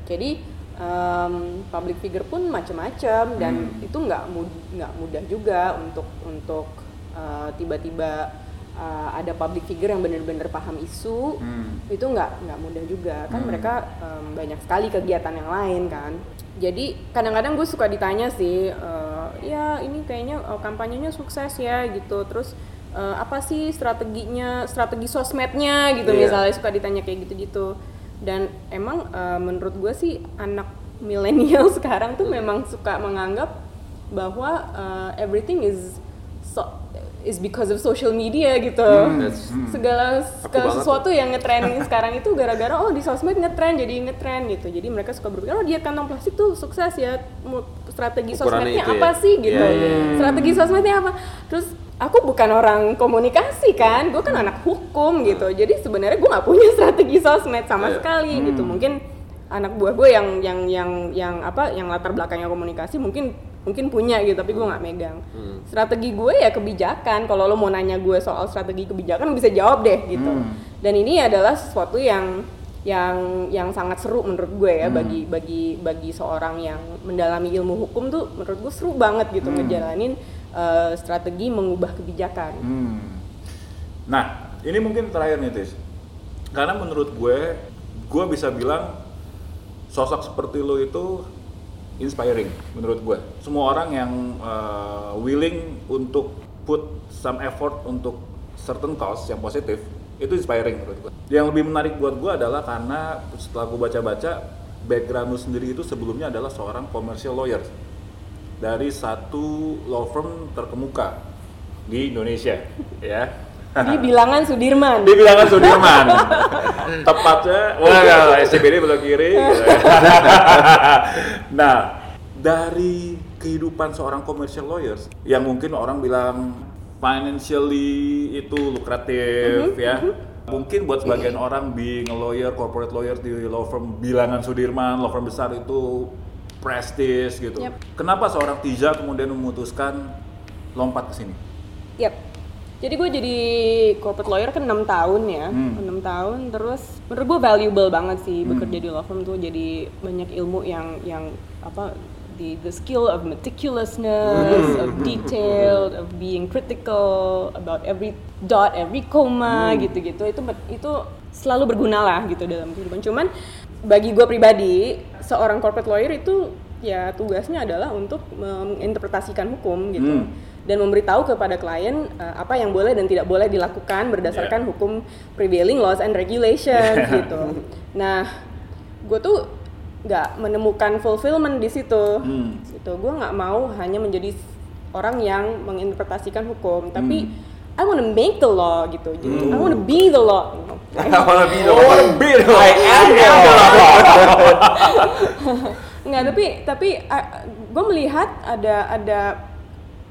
Jadi em, public figure pun macam-macam dan Hmm. itu nggak mud- nggak mudah juga untuk untuk eh, tiba-tiba eh, ada public figure yang benar-benar paham isu Hmm. itu nggak nggak mudah juga kan Hmm. mereka em, banyak sekali kegiatan yang lain kan jadi kadang-kadang gue suka ditanya sih eh, ya ini kayaknya uh, kampanyenya sukses ya gitu terus uh, apa sih strateginya strategi sosmednya gitu Iya. misalnya suka ditanya kayak gitu-gitu dan emang uh, menurut gue sih anak milenial (laughs) sekarang tuh memang suka menganggap bahwa uh, everything is so, is because of social media gitu. Segala Aku segala banget sesuatu yang ngetren (laughs) sekarang itu gara-gara oh di sosmed ngetren jadi ngetren gitu. Jadi mereka suka berpikir oh diet kantong plastik tuh sukses ya strategi Ukurannya sosmednya apa ya? sih gitu. Iya, iya, strategi sosmednya apa? Terus aku bukan orang komunikasi kan gue kan anak hukum gitu. Jadi sebenarnya gue nggak punya (laughs) strategi sosmed sama Iya. sekali gitu. Mungkin anak buah gue yang yang yang yang apa yang latar belakangnya komunikasi mungkin mungkin punya gitu tapi gue nggak megang. Strategi gue ya kebijakan. Kalau lo mau nanya gue soal strategi kebijakan bisa jawab deh gitu. Dan ini adalah sesuatu yang yang yang sangat seru menurut gue ya bagi bagi bagi seorang yang mendalami ilmu hukum tuh menurut gue seru banget gitu ngejalanin eh, strategi mengubah kebijakan Hmm. Nah, ini mungkin terakhir nih, Tis. Karena menurut gue, gue bisa bilang sosok seperti lo itu inspiring menurut gue. Semua orang yang uh, willing untuk put some effort untuk certain cause yang positif itu inspiring menurut gue. Yang lebih menarik buat gue adalah karena setelah gue baca-baca background lu sendiri itu sebelumnya adalah seorang commercial lawyer dari satu law firm terkemuka di Indonesia, ya. di bilangan Sudirman Di bilangan Sudirman. (laughs) Tepatnya, wah SCBD belok kiri. (laughs) nah, dari kehidupan seorang commercial lawyers yang mungkin orang bilang financially itu lukratif ya. Mungkin buat sebagian orang being a lawyer, corporate lawyer di law firm bilangan Sudirman, law firm besar itu prestige gitu. Yep. Kenapa seorang Tiza kemudian memutuskan lompat ke sini? Yap. Jadi gue jadi corporate lawyer kan 6 tahun ya, Hmm. 6 tahun terus menurut gue valuable banget sih bekerja di law firm tuh jadi banyak ilmu yang yang apa the the skill of meticulousness, of detail, of being critical about every dot, every comma gitu-gitu itu itu selalu berguna lah gitu dalam kehidupan. Cuman bagi gue pribadi seorang corporate lawyer itu ya tugasnya adalah untuk menginterpretasikan hukum gitu Hmm. dan memberitahu kepada klien uh, apa yang boleh dan tidak boleh dilakukan berdasarkan hukum prevailing laws and regulations (laughs) gitu. Nah, gue tuh nggak menemukan fulfillment di situ. Hmm. Gitu. Gue nggak mau hanya menjadi orang yang menginterpretasikan hukum, tapi I wanna make the law gitu. Jadi (laughs) I wanna be the law. I wanna be the Oh, one. bit. I am the law. (laughs) Enggak, tapi tapi gue melihat ada ada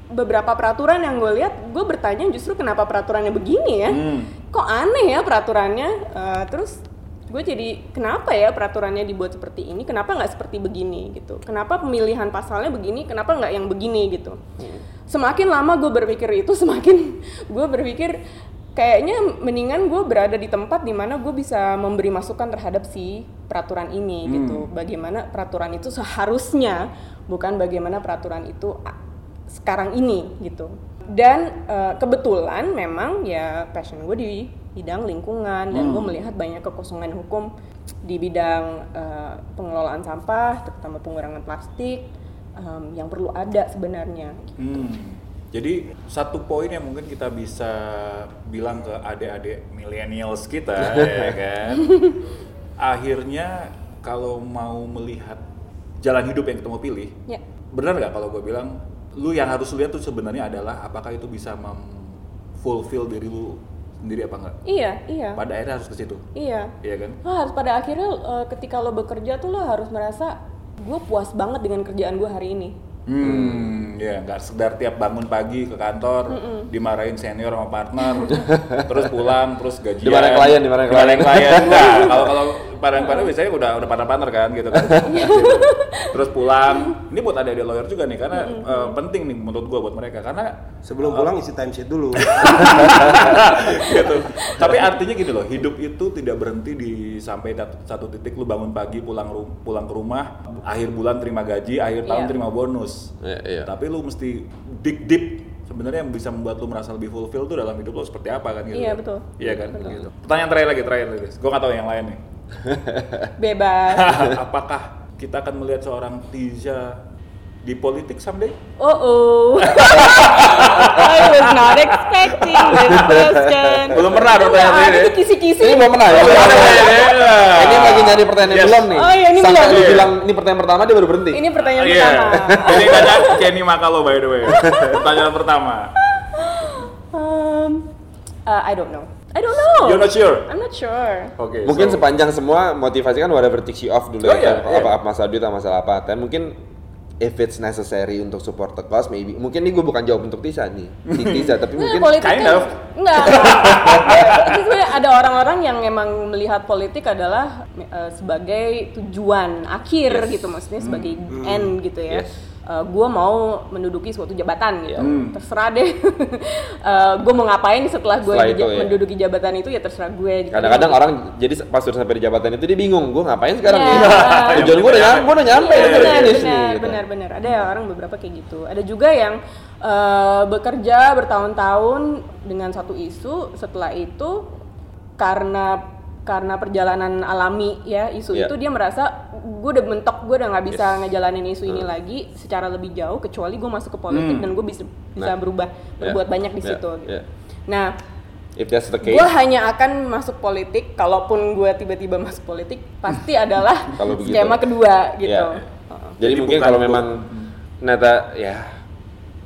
beberapa peraturan yang gue lihat, gue bertanya justru kenapa peraturannya begini ya? Hmm. Kok aneh ya peraturannya? Eh, terus gue jadi kenapa ya peraturannya dibuat seperti ini? Kenapa nggak seperti begini gitu? Kenapa pemilihan pasalnya begini? Kenapa nggak yang begini gitu? Semakin lama gue berpikir itu, (laughs) semakin gue berpikir kayaknya mendingan gue berada di tempat di mana gue bisa memberi masukan terhadap si peraturan ini gitu bagaimana peraturan itu seharusnya bukan bagaimana peraturan itu sekarang ini gitu dan eh, kebetulan memang ya passion gue di bidang lingkungan dan gue melihat banyak kekosongan hukum di bidang eh, pengelolaan sampah terutama pengurangan plastik em, yang perlu ada sebenarnya Hmm. Jadi satu poin yang mungkin kita bisa bilang ke adik-adik millennials kita (laughs) ya kan. Akhirnya kalau mau melihat jalan hidup yang kita mau pilih, ya benar nggak kalau gue bilang lu yang harus lihat tuh sebenarnya adalah apakah itu bisa fulfill diri lu sendiri apa enggak? iya iya Pada akhirnya harus ke situ. iya Iya kan? Lo harus pada akhirnya eh, ketika lo bekerja tuh lo harus merasa gue puas banget dengan kerjaan gue hari ini. Hmm, ya nggak sekedar tiap bangun pagi ke kantor dimarahin senior sama partner, terus pulang terus gajian. Dimarahin klien, dimarahin klien. klien. Enggak, kalau kalau partner-partner biasanya udah udah partner-partner kan gitu kan. Gitu. Terus pulang. Ini buat adik-adik lawyer juga nih karena eh, penting nih menurut gua buat mereka karena Sebelum pulang isi timesheet dulu. (laughs) gitu. Tapi artinya gitu loh, hidup itu tidak berhenti di sampai satu titik lu bangun pagi pulang pulang ke rumah, akhir bulan terima gaji, akhir tahun Iya. terima bonus. Iya, iya. Tapi lu mesti dig deep sebenarnya yang bisa membuat lu merasa lebih fulfill tuh dalam hidup lu seperti apa kan gitu. Iya, kan? betul. Iya kan? Betul. Gitu. Pertanyaan terakhir lagi terakhir Lilis. Gua nggak tahu yang lain nih. (laughs) Bebas. (laughs) Apakah kita akan melihat seorang Tiza di politik someday? Oh oh. (laughs) I was not expecting this question. Belum pernah ada ini. tuh kisi-kisi. Ini belum pernah ya? Belum pernah, ya. Ini lagi nyari pertanyaan Yes. belum nih. Oh, iya, ini Sampai belum. lu Iya. bilang ini pertanyaan pertama dia baru berhenti. Ini pertanyaan Iya. pertama. Ini tanya Kenny Makalo by the way. Pertanyaan pertama. Um, uh, I don't know. I don't know. You're not sure? I'm not sure. Oke. Mungkin so- sepanjang semua motivasi kan whatever takes you off dulu Oh, ya. iya, apa, iya. apa masalah duit atau masalah apa. Dan mungkin if it's necessary untuk support the cause maybe. Mungkin ini gue bukan jawab untuk Tisa nih. (laughs) Tisa tapi Nah, mungkin politik kind kan- of. enggak. (laughs) Itu sebenarnya ada orang-orang yang emang melihat politik adalah eh, sebagai tujuan akhir gitu maksudnya sebagai end gitu ya. Yes. Gue mau menduduki suatu jabatan gitu, Hmm. terserah deh. (laughs) gue mau ngapain setelah gue ya. menduduki jabatan itu ya terserah gue. gitu. kadang-kadang orang jadi pas udah sampai di jabatan itu dia bingung, gue ngapain sekarang Iya. nih? (laughs) Tujuan gue udah nyampe, gue udah nyampe Iya, udah benar, benar, gitu. benar, benar. Ada ya orang beberapa kayak gitu. Ada juga yang eh, bekerja bertahun-tahun dengan satu isu, setelah itu karena karena perjalanan alami ya isu Iya. itu dia merasa gue udah mentok gue udah nggak bisa Yes. ngejalanin isu ini Hmm. lagi secara lebih jauh kecuali gue masuk ke politik Hmm. dan gue bisa bisa Nah. berubah Yeah. berbuat banyak di Yeah. situ. gitu. Yeah. Nah If that's the case, gue hanya akan masuk politik kalaupun gue tiba-tiba masuk politik pasti (laughs) adalah skema kedua gitu. Iya. Heeh. Jadi, Jadi mungkin kalau memang ternyata ya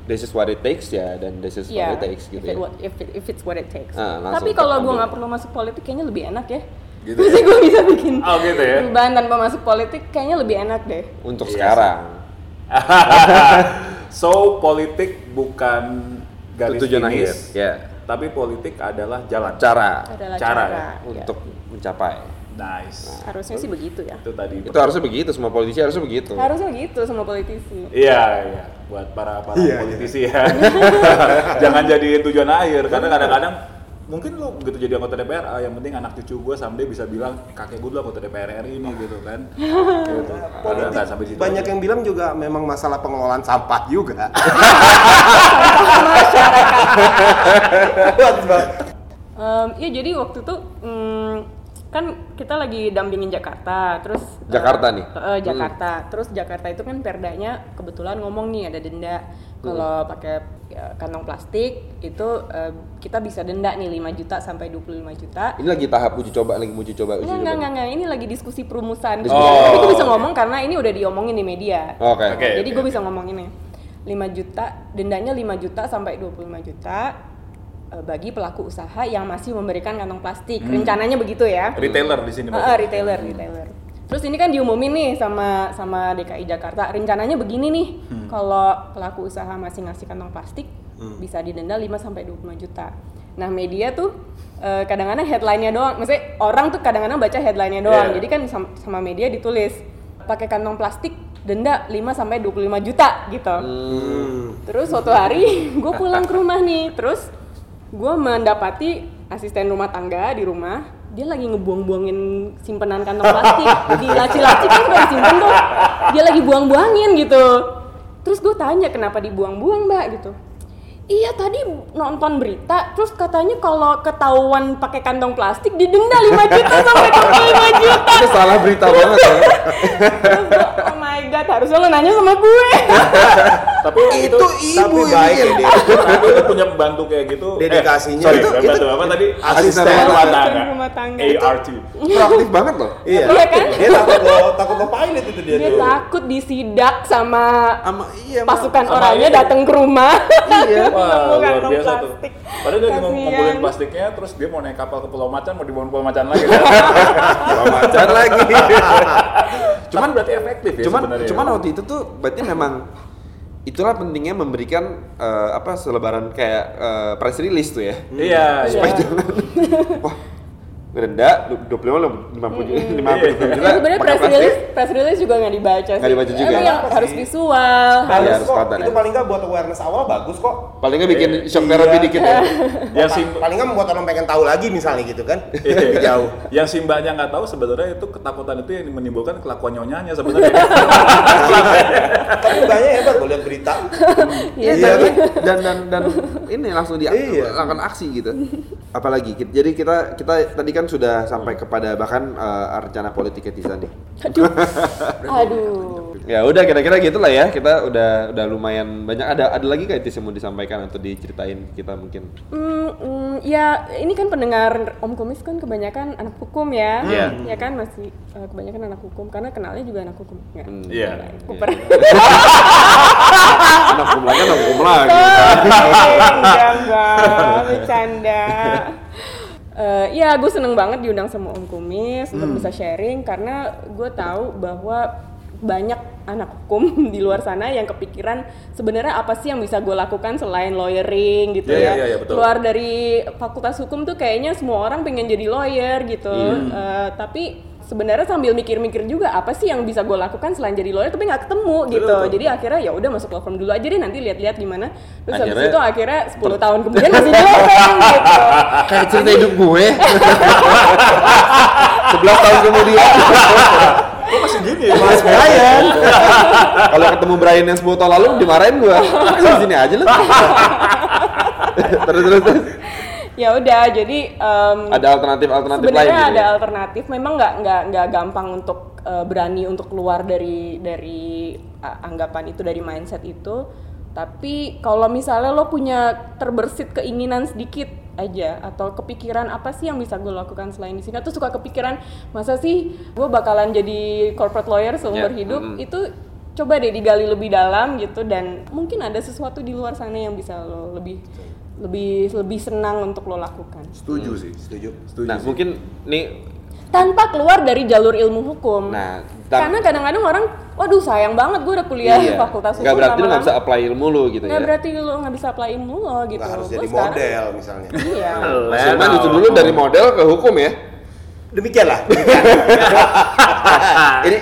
this is what it takes ya dan this is Iya, what it takes gitu if, it, ya. what- if, it- if it's what it takes. Ah, langsung Tapi kalau gue nggak perlu masuk politik, kayaknya lebih enak ya. Gitu Maksudnya gue bisa bikin Oh, gitu ya? perubahan tanpa masuk politik, kayaknya lebih enak deh. Untuk Iya sekarang. (laughs) so politik bukan garis Tujuan finish, akhir, ya. tapi politik adalah jalan. Cara Adalah Cara, cara, ya? ya. untuk mencapai. Nice. Harusnya sih begitu ya. Itu tadi. Itu harusnya begitu, semua politisi harusnya begitu. Harusnya begitu sama politisi. Iya, iya. Buat para para Iya, politisi ya. (laughs) Jangan jadi tujuan akhir karena kadang-kadang mungkin lu begitu jadi anggota DPR, ah, yang penting anak cucu gue someday bisa bilang kakek gue dulu anggota DPR RI ini gitu kan. (laughs) gitu. Padahal nggak sampai situ. Banyak aja. yang bilang juga memang masalah pengelolaan sampah juga. (laughs) Em, ya jadi waktu itu kan kita lagi dampingin Jakarta, terus eh, Jakarta nih? eh, Jakarta, terus Jakarta itu kan perdanya kebetulan ngomong nih ada denda kalau pakai ya, kantong plastik itu eh, kita bisa denda nih 5 juta sampai 25 juta. Ini lagi tahap uji coba, lagi uji coba, uji Enggak, coba. enggak, enggak, enggak, ini lagi diskusi perumusan. Diskusi. Tapi gue Oh. bisa ngomong karena ini udah diomongin di media. Oke. Oke. Jadi gue bisa ngomong ini. 5 juta, dendanya 5 juta sampai 25 juta bagi pelaku usaha yang masih memberikan kantong plastik. Rencananya begitu ya. retailer di sini. Berarti. retailer, retailer. Terus ini kan diumumin nih sama sama DKI Jakarta. Rencananya begini nih. Kalau pelaku usaha masih ngasih kantong plastik bisa didenda 5 sampai 25 juta. Nah, media tuh eh, kadang-kadang headline-nya doang. Maksudnya orang tuh kadang-kadang baca headline-nya doang. Iya. Jadi kan sam- sama media ditulis pakai kantong plastik denda 5 sampai 25 juta gitu. Hmm. Terus suatu hari (laughs) gue pulang ke rumah nih, terus gue mendapati asisten rumah tangga di rumah dia lagi ngebuang-buangin simpenan kantong plastik. (laughs) Di laci-laci kan sudah disimpan tuh. Dia lagi buang-buangin gitu. Terus gue tanya kenapa dibuang-buang mbak? Gitu. Iya tadi nonton berita terus katanya kalau ketahuan pakai kantong plastik didenda 5 juta sampai (laughs) 25 juta. Itu salah berita banget ya. terus gue oh my god harusnya lo nanya sama gue (laughs) Tapi Itu tapi ibu yang baik ya dia. Tapi lu punya pembantu kayak gitu. Dedikasinya. Eh, sorry, Itu- pembantu itu- apa tadi? Asisten Asisten rumah tangga. Rumah tangga. ART. Proaktif banget loh. Iya. Iya kan? Dia takut lo takut lo pilot itu dia, dia tuh. takut disidak sama Sama iya, pasukan sama orangnya ini. datang ke rumah Iya. (laughs) Wah, luar biasa tuh. Padahal dia mau Kasian. ngumpulin plastiknya, terus dia mau naik kapal ke Pulau Macan, mau dibawa ke Pulau Macan lagi. kan? (laughs) Macan lagi. cuman berarti efektif ya cuman cuman waktu itu tuh berarti memang itulah pentingnya memberikan eh, apa selebaran kayak eh, press release tuh ya. Iya, Supaya iya. jangan- (laughs) Wah, ngedenda 25 lo 50 juta, 50 juta. Ya, sebenarnya press release press release juga nggak dibaca sih Nggak dibaca juga Emang ya? yang harus visual Iya, harus harus kok. Itu ya. paling nggak buat awareness awal bagus kok. Paling nggak bikin Iya. shock therapy dikit ya. (laughs) Yang sim Paling nggak membuat orang pengen tahu lagi misalnya gitu kan. (laughs) Iya. Lebih jauh. yang si mbaknya nggak tahu sebenarnya itu ketakutan itu yang menimbulkan kelakuan nyonyanya sebenarnya. (laughs) Tapi mbaknya hebat gue lihat berita. Iya, Iya, dan, dan dan dan ini langsung Iya. dilakukan aksi gitu. Apalagi jadi kita kita tadi kan sudah sampai kepada bahkan eh, rencana politik Tisa nih. (laughs) aduh Ya udah kira-kira gitulah ya. Kita udah udah lumayan banyak ada ada lagi kayak yang mau disampaikan atau diceritain kita mungkin. Hmm, hmm, ya ini kan pendengar Om Kumis kan kebanyakan anak hukum ya, Iya. ya kan masih eh, kebanyakan anak hukum karena kenalnya juga anak hukum. Hmm. Iya. Cooper. (laughs) anak hukum lagi anak hukum lagi. enggak, enggak, bercanda. Eh, ya, gue seneng banget diundang sama Om Kumis untuk bisa sharing karena gue tahu bahwa banyak anak hukum (laughs) di luar sana yang kepikiran sebenarnya apa sih yang bisa gue lakukan selain lawyering gitu Iya, ya. iya, iya, betul. Keluar dari fakultas hukum tuh kayaknya semua orang pengen jadi lawyer gitu. Eh, tapi sebenarnya sambil mikir-mikir juga apa sih yang bisa gue lakukan selain jadi lawyer tapi nggak ketemu gitu. betul. Jadi akhirnya ya udah masuk law firm dulu aja deh nanti lihat-lihat gimana. Terus habis Akhirnya- itu akhirnya 10 tahun kemudian masih di law firm gitu. Kayak cerita hidup gue. (laughs) 11 tahun kemudian. (laughs) Kok masih gini ya? Mas Brian. (laughs) Kalau ketemu Brian yang 10 tahun lalu dimarahin gue. Di sini aja lu. terus terus terus. Ya udah jadi em, Ada alternatif alternatif lain sebenarnya gitu ada ya? alternatif memang nggak nggak nggak gampang untuk eh, berani untuk keluar dari dari uh, anggapan itu dari mindset itu tapi kalau misalnya lo punya terbersit keinginan sedikit aja atau kepikiran apa sih yang bisa gue lakukan selain di sini tuh suka kepikiran masa sih gue bakalan jadi corporate lawyer seumur Ya, hidup mm-mm. itu coba deh digali lebih dalam gitu dan mungkin ada sesuatu di luar sana yang bisa lo lebih lebih lebih senang untuk lo lakukan Setuju sih. Setuju. Setuju Nah sih. mungkin nih tanpa keluar dari jalur ilmu hukum. Nah, karena kadang-kadang orang, waduh sayang banget gue udah kuliah iya. fakultas hukum. Nggak berarti lu nggak lama-lama." bisa apply ilmu lu gitu Nggak ya. berarti lu nggak bisa apply ilmu lo gitu. Nggak harus Gua jadi sekarang- model misalnya. Iya. Firman justru dulu dari model ke hukum ya. Demikianlah. (laughs) (laughs) Ini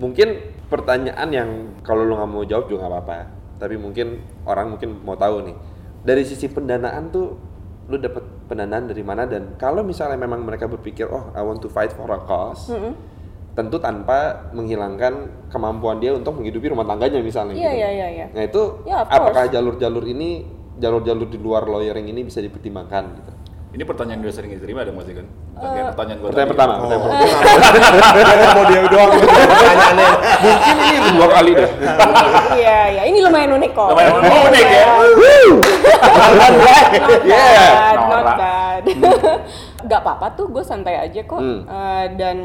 mungkin pertanyaan yang kalau lu nggak mau jawab juga nggak apa-apa. Tapi mungkin orang mungkin mau tahu nih. Dari sisi pendanaan tuh lu dapat pendanaan dari mana dan kalau misalnya memang mereka berpikir oh I want to fight for a cause Mm-mm. tentu tanpa menghilangkan kemampuan dia untuk menghidupi rumah tangganya misalnya Iya gitu. iya iya. iya. Nah itu Ya, of apakah jalur-jalur ini jalur-jalur di luar lawyering ini bisa dipertimbangkan gitu? Ini pertanyaan gue sering diterima dong masih kan? Pakai pertanyaan gue Pertanyaan tadi. pertama, Oh, pertanyaan (laughs) pertama. mau dia doang pertanyaannya. Mungkin ini kedua kali deh. Iya iya. Ini lumayan unik kok. Lumayan unik ya. Not (laughs) Yeah. bad, not Norak. bad. Gak apa-apa tuh, gue santai aja kok. Hmm. Eh, dan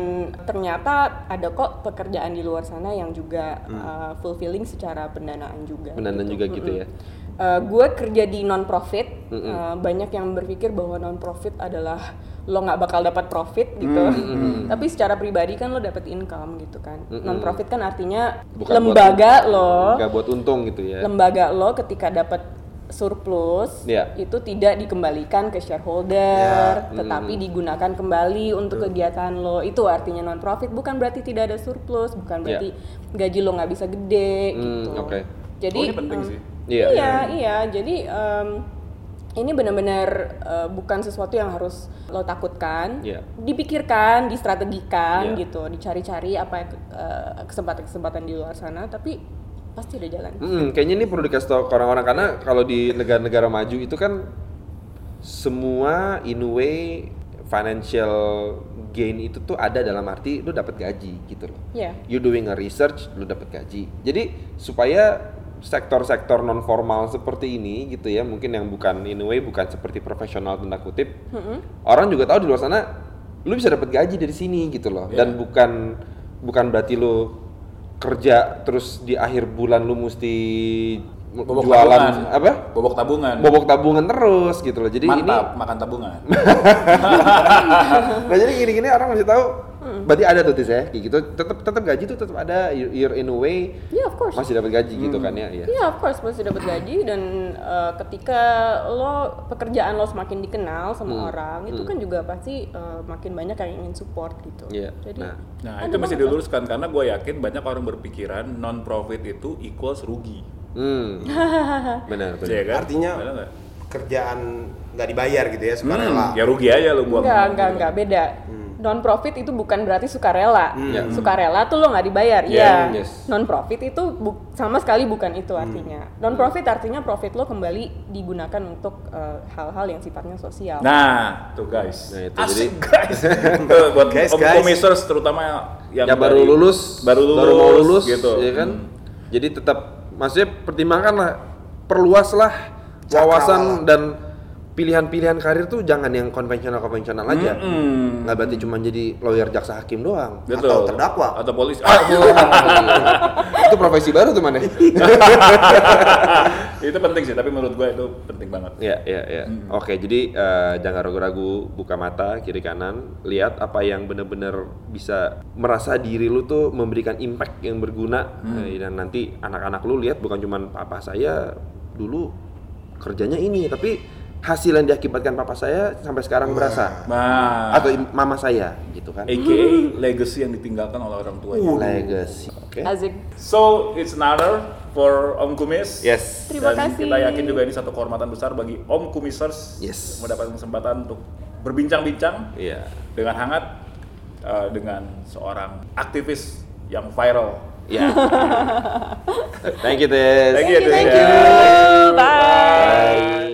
ternyata ada kok pekerjaan di luar sana yang juga eh, fulfilling secara pendanaan juga. Pendanaan juga gitu ya. Gue kerja di non profit. banyak yang berpikir bahwa non profit adalah lo nggak bakal dapat profit gitu. (laughs) Tapi secara pribadi kan lo dapat income gitu kan. Non profit kan artinya Bukan lembaga buat, lo Nggak buat untung gitu ya. lembaga lo ketika dapat surplus Iya. itu tidak dikembalikan ke shareholder Ya, tetapi digunakan kembali untuk kegiatan lo itu artinya non profit bukan berarti tidak ada surplus bukan berarti gaji lo nggak bisa gede. Hmm, gitu oke. jadi Oh, ini penting em, sih. Iya. iya iya jadi em, ini benar-benar eh, bukan sesuatu yang harus lo takutkan Iya. dipikirkan distrategikan Iya. gitu dicari-cari apa eh, kesempatan-kesempatan di luar sana tapi pasti ada jalan Hmm, kayaknya ini perlu dikasih tahu ke orang-orang karena kalau di negara-negara maju itu kan semua in a way financial gain itu tuh ada dalam arti lu dapat gaji gitu loh. Iya. You doing a research, lu dapat gaji. Jadi supaya sektor-sektor non formal seperti ini gitu ya, mungkin yang bukan in a way bukan seperti profesional tanda kutip. Orang juga tahu di luar sana lu bisa dapat gaji dari sini gitu loh. Dan bukan bukan berarti lu kerja terus di akhir bulan lu mesti Bobok jualan tabungan. apa? Bobok tabungan. Bobok tabungan terus gitu loh. Jadi Mantap, makan tabungan. ini (laughs) (laughs) nah jadi gini-gini orang masih tahu berarti ada tuh tis ya kayak gitu tetap tetap gaji tuh tetap ada you're, in a way Iya, of course. masih dapat gaji gitu kan ya iya Iya, of course masih dapat gaji dan uh, ketika lo pekerjaan lo semakin dikenal sama Hmm. orang, itu kan juga pasti uh, makin banyak yang ingin support gitu. Iya, Jadi nah. Nah, itu mesti diluruskan karena gue yakin banyak orang berpikiran non profit itu equals rugi. hmm (laughs) benar benar Iya kan? Artinya Benar kerjaan nggak dibayar gitu ya Hmm, sukarela. ya rugi aja lu buang. enggak, enggak, enggak beda. Hmm. Non profit itu bukan berarti sukarela. Ya. Sukarela tuh lo nggak dibayar. Yeah, Iya. yes. Non profit itu bu- sama sekali bukan itu artinya. Non profit artinya profit lo kembali digunakan untuk eh, hal-hal yang sifatnya sosial. Nah, tuh guys. Nah, itu, Asik jadi- guys. (laughs) Buat Guys, om guys. komisers terutama yang ya baru dari- lulus, baru lulus, mau lulus gitu. ya kan. Jadi tetap maksudnya pertimbangkanlah, perluaslah wawasan dan pilihan-pilihan karir tuh jangan yang konvensional-konvensional aja. Mm-mm. Nggak berarti cuma jadi lawyer jaksa hakim doang. Betul. Atau terdakwa. Atau polisi. Ah, (laughs) itu profesi baru tuh mana? (laughs) itu penting sih, tapi menurut gue itu penting banget. Ya, ya, ya. Oke, jadi eh, jangan ragu-ragu buka mata kiri kanan, lihat apa yang benar-benar bisa merasa diri lu tuh memberikan impact yang berguna Eh, dan nanti anak-anak lu lihat bukan cuman papa saya dulu kerjanya ini, tapi hasil yang diakibatkan papa saya sampai sekarang berasa Nah, atau mama saya gitu kan. AKA legacy yang ditinggalkan oleh orang tuanya. Legacy. Oke. Asik. So, it's an honor for Om Kumis. Yes. Terima Dan kasih. kita yakin juga ini satu kehormatan besar bagi Om Kumisers Yes. mendapatkan kesempatan untuk berbincang-bincang Iya. dengan hangat uh, dengan seorang aktivis yang viral. Ya. (laughs) Thank you, Tes. Thank you, Thank Tess. you. Bye.